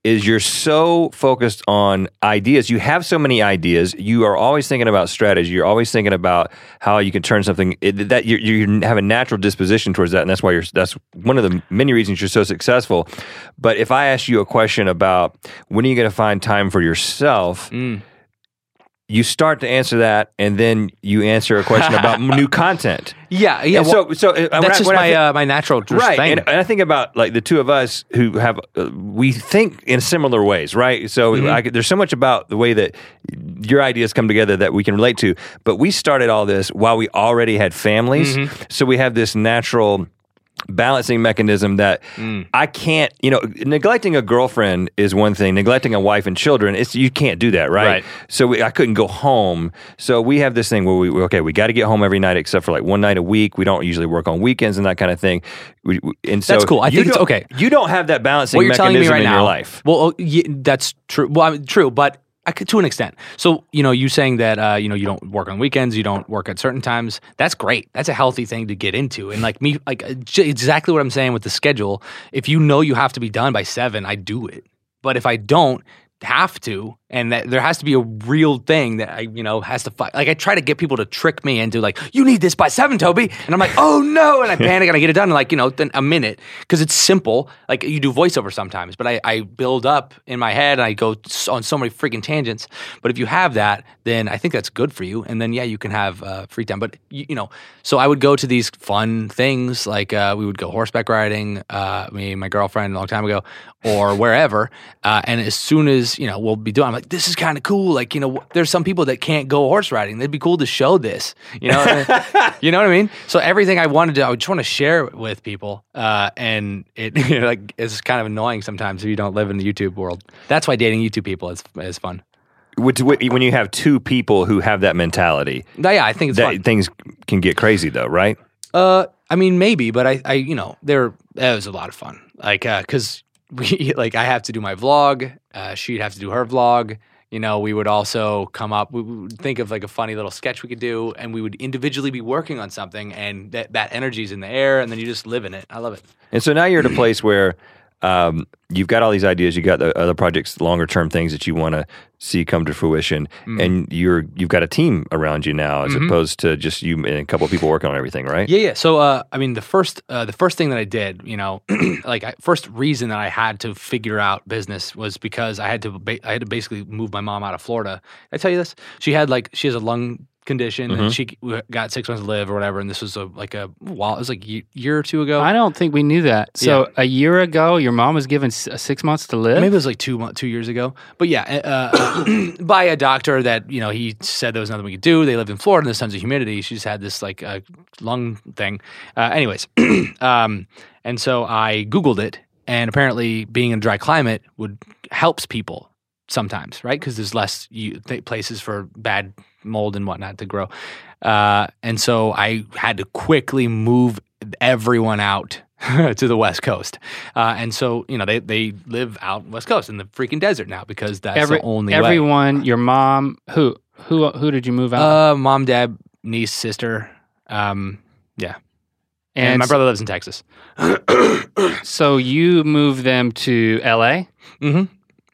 is you're so focused on ideas. You have so many ideas. You are always thinking about strategy. You're always thinking about how you can turn something it, that you, you have a natural disposition towards that, and that's why you're. That's one of the many reasons you're so successful. But if I ask you a question about when are you going to find time for yourself? Mm. You start to answer that, and then you answer a question about new content. yeah yeah well, so, so uh, when I- that's just my think- uh, my natural right. And, and I think about like the two of us who have uh, we think in similar ways, right? So Mm-hmm. I there's so much about the way that your ideas come together that we can relate to. But we started all this while we already had families, Mm-hmm. so we have this natural balancing mechanism that Mm. I can't, you know, neglecting a girlfriend is one thing, neglecting a wife and children, it's you can't do that, right? Right. So we, I couldn't go home. So we have this thing where we okay, we got to get home every night except for like one night a week. We don't usually work on weekends and that kind of thing. We, and so That's cool. I think it's okay. You don't have that balancing what you're telling me right in now, your life. Well, oh, yeah, that's true. Well, I mean, true, but could, to an extent. So, you know, you saying that uh, you know you don't work on weekends, you don't work at certain times. That's great. That's a healthy thing to get into. And like me, like uh, j- exactly what I'm saying with the schedule. If you know you have to be done by seven, I do it. But if I don't have to, and that there has to be a real thing that I, you know, has to fight. Like I try to get people to trick me into like, you need this by seven, Toby, and I'm like, oh no, and I panic and I get it done in like you know then a minute because it's simple. Like you do voiceover sometimes, but I, I build up in my head and I go on so many freaking tangents. But if you have that, then I think that's good for you, and then yeah, you can have uh, free time. But you, you know, so I would go to these fun things like uh, we would go horseback riding, uh, me and my girlfriend a long time ago, or wherever. Uh, and as soon as you know we'll be doing, I'm like, this is kind of cool. Like you know, there's some people that can't go horse riding. It'd be cool to show this. You know, you know what I mean. So everything I wanted to, I just want to share with people. Uh, and it you know, like it's kind of annoying sometimes if you don't live in the YouTube world. That's why dating YouTube people is is fun. When you have two people who have that mentality, yeah, I think it's that fun. things can get crazy, though, right? Uh, I mean, maybe, but I, I, you know, there that was a lot of fun. Like, uh, cause we, like, I have to do my vlog. Uh, she'd have to do her vlog. You know, we would also come up. We would think of like a funny little sketch we could do, and we would individually be working on something, and that that energy's in the air, and then you just live in it. I love it. And so now you're at a place where um, you've got all these ideas, you got the other projects, longer term things that you want to see come to fruition, Mm-hmm. and you're you've got a team around you now, as opposed to just you and a couple of people working on everything, right? Yeah, yeah. So, uh, I mean, the first, uh, the first thing that I did, you know, like I, first reason that I had to figure out business was because I had to, ba- I had to basically move my mom out of Florida. Did I tell you this? She had like, she has a lung condition and she got six months to live or whatever. And this was a like a while, it was like a year or two ago. I don't think we knew that. So a year ago, your mom was given six months to live. Maybe it was like two mo- two years ago, but yeah, uh, uh, by a doctor that you know he said there was nothing we could do. They lived in Florida, and there's tons of humidity. She's had this like uh, lung thing. Uh, anyways, um, and so I googled it, and apparently being in a dry climate would helps people sometimes, right? Because there's less you, th- places for bad mold and whatnot to grow. Uh, and so I had to quickly move everyone out to the West Coast. Uh, and so, you know, they, they live out West Coast in the freaking desert now because that's Every, the only way. everyone, your mom, who who who did you move out? Uh, mom, dad, niece, sister. Um, yeah. And, And my brother lives in Texas. So you moved them to L.A. Mm-hmm.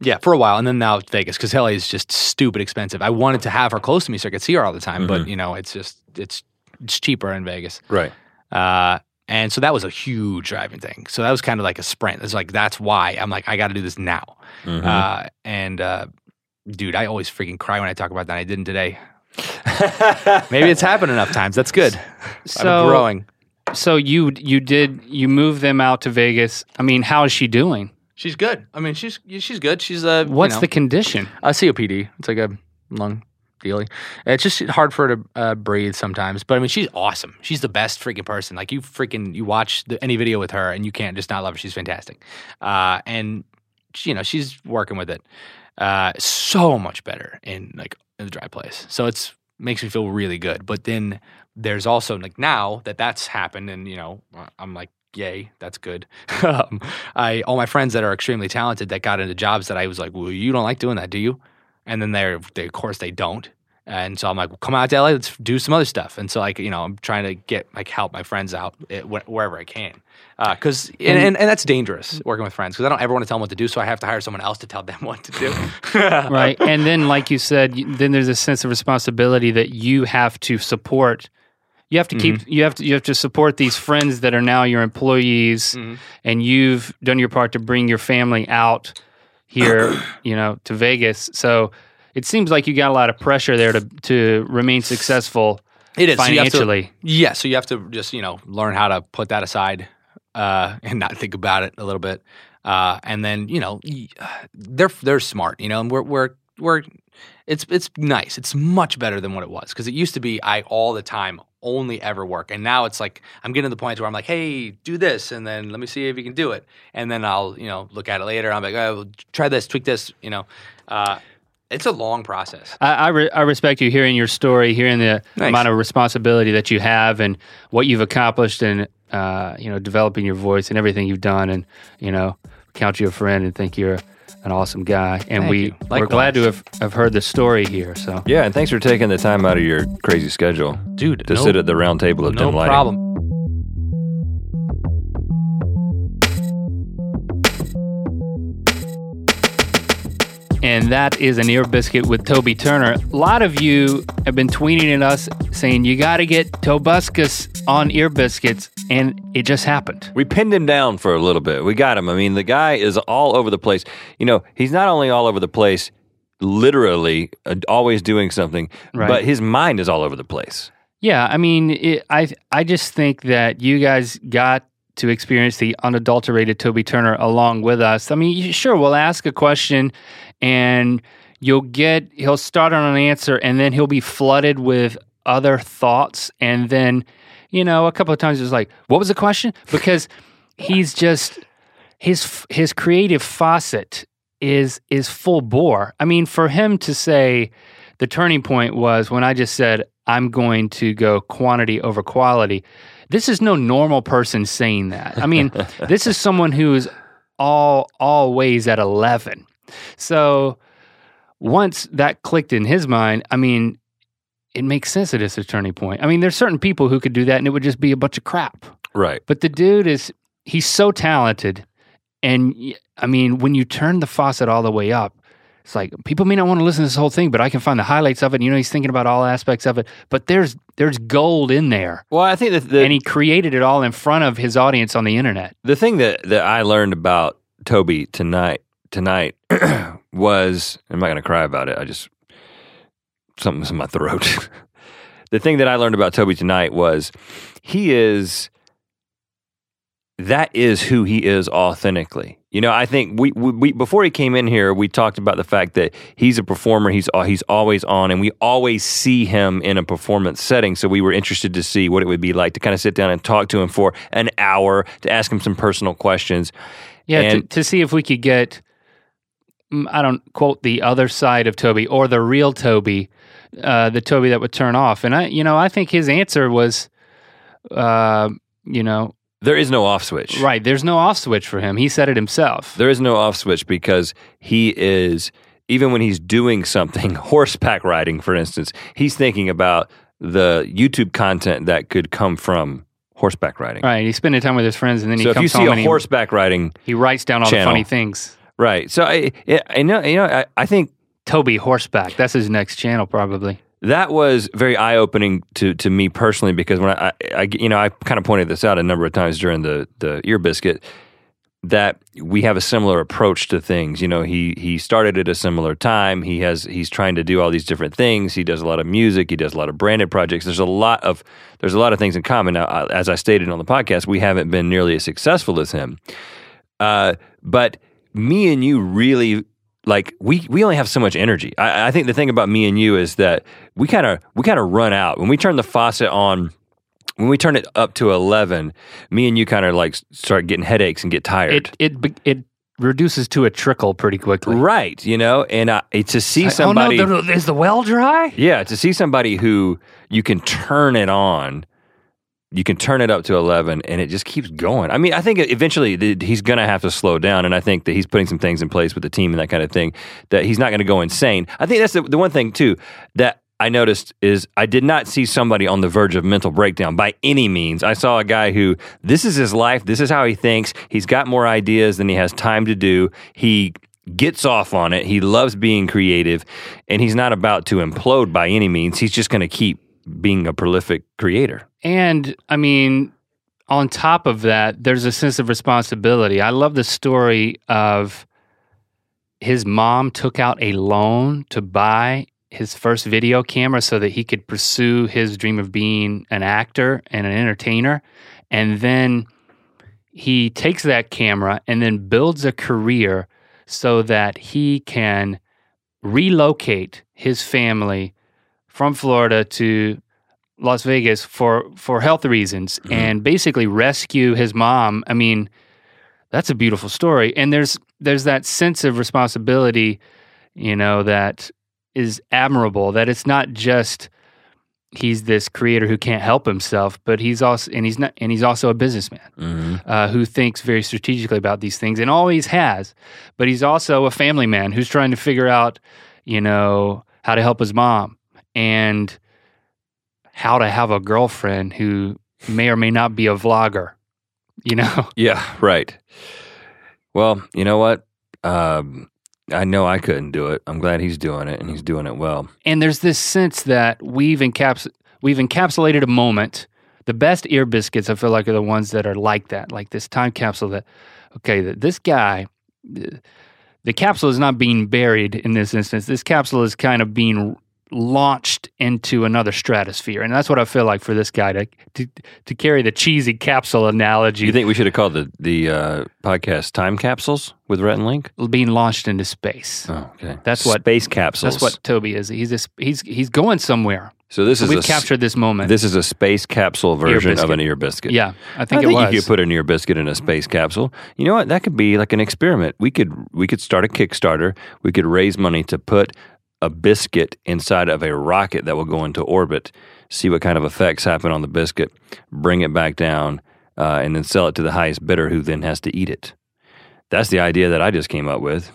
Yeah, for a while, and then now Vegas because LA is just stupid expensive. I wanted to have her close to me so I could see her all the time, but you know, it's just it's it's cheaper in Vegas. Right. Uh, and so that was a huge driving thing. So that was kind of like a sprint. It's like that's why I'm like I got to do this now. Mhm. Uh, and uh, dude, I always freaking cry when I talk about that. I didn't today. Maybe it's happened enough times. That's good. So I'm growing. So you you did you moved them out to Vegas. I mean, how is she doing? She's good. I mean, she's she's good. She's uh, What's you know, the condition? a COPD? It's like a lung dealy. It's just hard for her to uh, breathe sometimes. But I mean, she's awesome. She's the best freaking person. Like you freaking you watch the, any video with her and you can't just not love her. She's fantastic. Uh, and you know she's working with it uh, so much better in like in the dry place. So it's makes me feel really good. But then there's also like now that that's happened, and you know I'm like. Yay, that's good. um, I all my friends that are extremely talented that got into jobs that I was like, well, you don't like doing that, do you? and then they're they of course they don't and so i'm like come out to la let's do some other stuff and so like you know i'm trying to get like help my friends out eh, wh- wherever i can because and, and, and that's dangerous working with friends because i don't ever want to tell them what to do so i have to hire someone else to tell them what to do right and then like you said then there's a sense of responsibility that you have to support you have to keep you have to you have to support these friends that are now your employees and you've done your part to bring your family out here you know to Vegas. So it seems like you got a lot of pressure there to to remain successful it is. So to- financially. Yeah so you have to just you know learn how to put that aside uh, and not think about it a little bit. Uh, and then you know they're they're smart you know and we're we're we're it's it's nice. It's much better than what it was because it used to be i all the time only ever work and now it's like i'm getting to the point where i'm like hey do this and then let me see if you can do it and then i'll you know look at it later i'm like oh well, try this tweak this you know uh, it's a long process I, I, re- I respect you hearing your story, hearing the Thanks. amount of responsibility that you have and what you've accomplished and, uh, you know, developing your voice and everything you've done. And, you know, count you a friend and think you're an awesome guy. And Thank we we're glad to have, have heard the story here. So, Yeah, and thanks for taking the time out of your crazy schedule dude to no, sit at the round table of no dim lighting. problem and that is an ear biscuit with Toby Turner. A lot of you have been tweeting at us saying, you got to get Tobuscus on ear biscuits. And it just happened. We pinned him down for a little bit. We got him. I mean, the guy is all over the place. You know, he's not only all over the place, literally uh, always doing something, Right. but his mind is all over the place. Yeah, I mean, it, I I just think that you guys got to experience the unadulterated Toby Turner along with us. I mean, sure, we'll ask a question, and you'll get he'll start on an answer, and then he'll be flooded with other thoughts, and then you know a couple of times it's like, what was the question? Because he's just his his creative faucet is is full bore. I mean, for him to say the turning point was when I just said I'm going to go quantity over quality. This is no normal person saying that. I mean, this is someone who is all always at 11. So once that clicked in his mind, I mean, it makes sense that it's a turning point. I mean, there's certain people who could do that and it would just be a bunch of crap. Right. But the dude is he's so talented and I mean, when you turn the faucet all the way up, it's like people may not want to listen to this whole thing, but I can find the highlights of it. And, you know, he's thinking about all aspects of it. But there's there's gold in there, Well, I think that the, and he created it all in front of his audience on the internet. the thing that, that I learned about Toby tonight tonight was I'm not going to cry about it. I just something's in my throat. the thing that I learned about Toby tonight was he is that is who he is authentically. You know, I think we, we, we before he came in here, we talked about the fact that he's a performer. He's uh, he's always on, and we always see him in a performance setting. So we were interested to see what it would be like to kind of sit down and talk to him for an hour to ask him some personal questions. Yeah, to, And- to see if we could get, I don't quote the other side of Toby or the real Toby, uh, the Toby that would turn off. And I, you know, I think his answer was, uh, you know, There is no off switch. right. There's no off switch for him. He said it himself. There is no off switch because he is even when he's doing something, horseback riding, for instance, he's thinking about the YouTube content that could come from horseback riding. Right. He's spending time with his friends, and then he So if comes you see a he- horseback riding, he, writes down all channel. the funny things. Right? So I, I- know, you know, I, I think Toby Horseback. That's his next channel, probably. that was very eye opening to to me personally because when I, I, you know I kind of pointed this out a number of times during the the ear biscuit that we have a similar approach to things. You know, he he started at a similar time. He has he's trying to do all these different things. He does a lot of music. He does a lot of branded projects. There's a lot of there's a lot of things in common. Now, as I stated on the podcast, we haven't been nearly as successful as him. Uh, but me and you really like we we only have so much energy. I, I think the thing about me and you is that we kind of we kind of run out when we turn the faucet on. When we turn it up to eleven, me and you kind of like start getting headaches and get tired. It it it reduces to a trickle pretty quickly. right, you know, and uh, to see Like, somebody, Oh no, the- is the well dry? yeah, to see somebody who you can turn it on, you can turn it up to 11 and it just keeps going. I mean, I think eventually th- he's going to have to slow down. And I think that he's putting some things in place with the team and that kind of thing that he's not going to go insane. I think that's the, the one thing, too, that I noticed is I did not see somebody on the verge of mental breakdown by any means. I saw a guy who this is his life, this is how he thinks. He's got more ideas than he has time to do. He gets off on it. He loves being creative and he's not about to implode by any means. He's just going to keep being a prolific creator. And I mean, on top of that, there's a sense of responsibility. I love the story of his mom took out a loan to buy his first video camera so that he could pursue his dream of being an actor and an entertainer. And then he takes that camera and then builds a career so that he can relocate his family from Florida to Las Vegas for for health reasons and basically rescue his mom. I mean, that's a beautiful story. And there's there's that sense of responsibility, you know, that is admirable. That it's not just he's this creator who can't help himself, but he's also and he's not and he's also a businessman uh, who thinks very strategically about these things and always has. But he's also a family man who's trying to figure out, you know, how to help his mom and how to have a girlfriend who may or may not be a vlogger. You know, Yeah, right. Well, you know what? Um, I know I couldn't do it. I'm glad he's doing it and he's doing it well. and there's this sense that we've encaps we've encapsulated a moment. The best ear biscuits, I feel like, are the ones that are like that, like this time capsule. That okay, that this guy, the, the capsule is not being buried in this instance. This capsule is kind of being launched into another stratosphere, and that's what I feel like for this guy to to, to carry the cheesy capsule analogy. You think we should have called the the uh, podcast "Time Capsules" with Rhett and Link? being launched into space. Oh, okay. That's what- space capsules. That's what Toby is. He's a, he's he's going somewhere. So this is We've a, captured this moment. This is a space capsule version of an ear biscuit. yeah, I think I think think, it was. you could put an ear biscuit in a space capsule. You know what? That could be like an experiment. We could we could start a Kickstarter. We could raise money to put a biscuit inside of a rocket that will go into orbit. See what kind of effects happen on the biscuit. Bring it back down, uh, and then sell it to the highest bidder, who then has to eat it. That's the idea that I just came up with.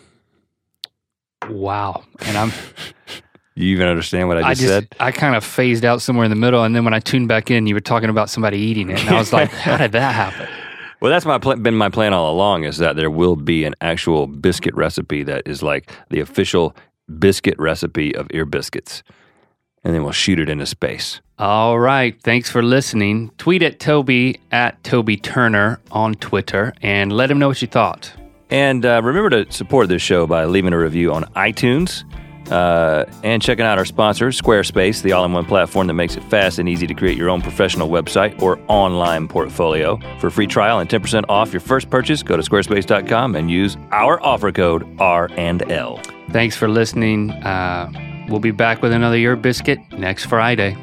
wow, and I'm. You even understand what I just, I just said? I kind of phased out somewhere in the middle, and then when I tuned back in, you were talking about somebody eating it, and I was like, "How did that happen?" Well, that's my pl- been my plan all along is that there will be an actual biscuit recipe that is like the official biscuit recipe of ear biscuits, and then we'll shoot it into space. All right, thanks for listening. Tweet at Toby at Toby Turner on Twitter, and let him know what you thought. And uh, remember to support this show by leaving a review on iTunes uh, and checking out our sponsor, Squarespace, the all in one platform that makes it fast and easy to create your own professional website or online portfolio. For a free trial and 10% off your first purchase, go to squarespace.com and use our offer code R&L. Thanks for listening. Uh, we'll be back with another Ear Biscuit next Friday.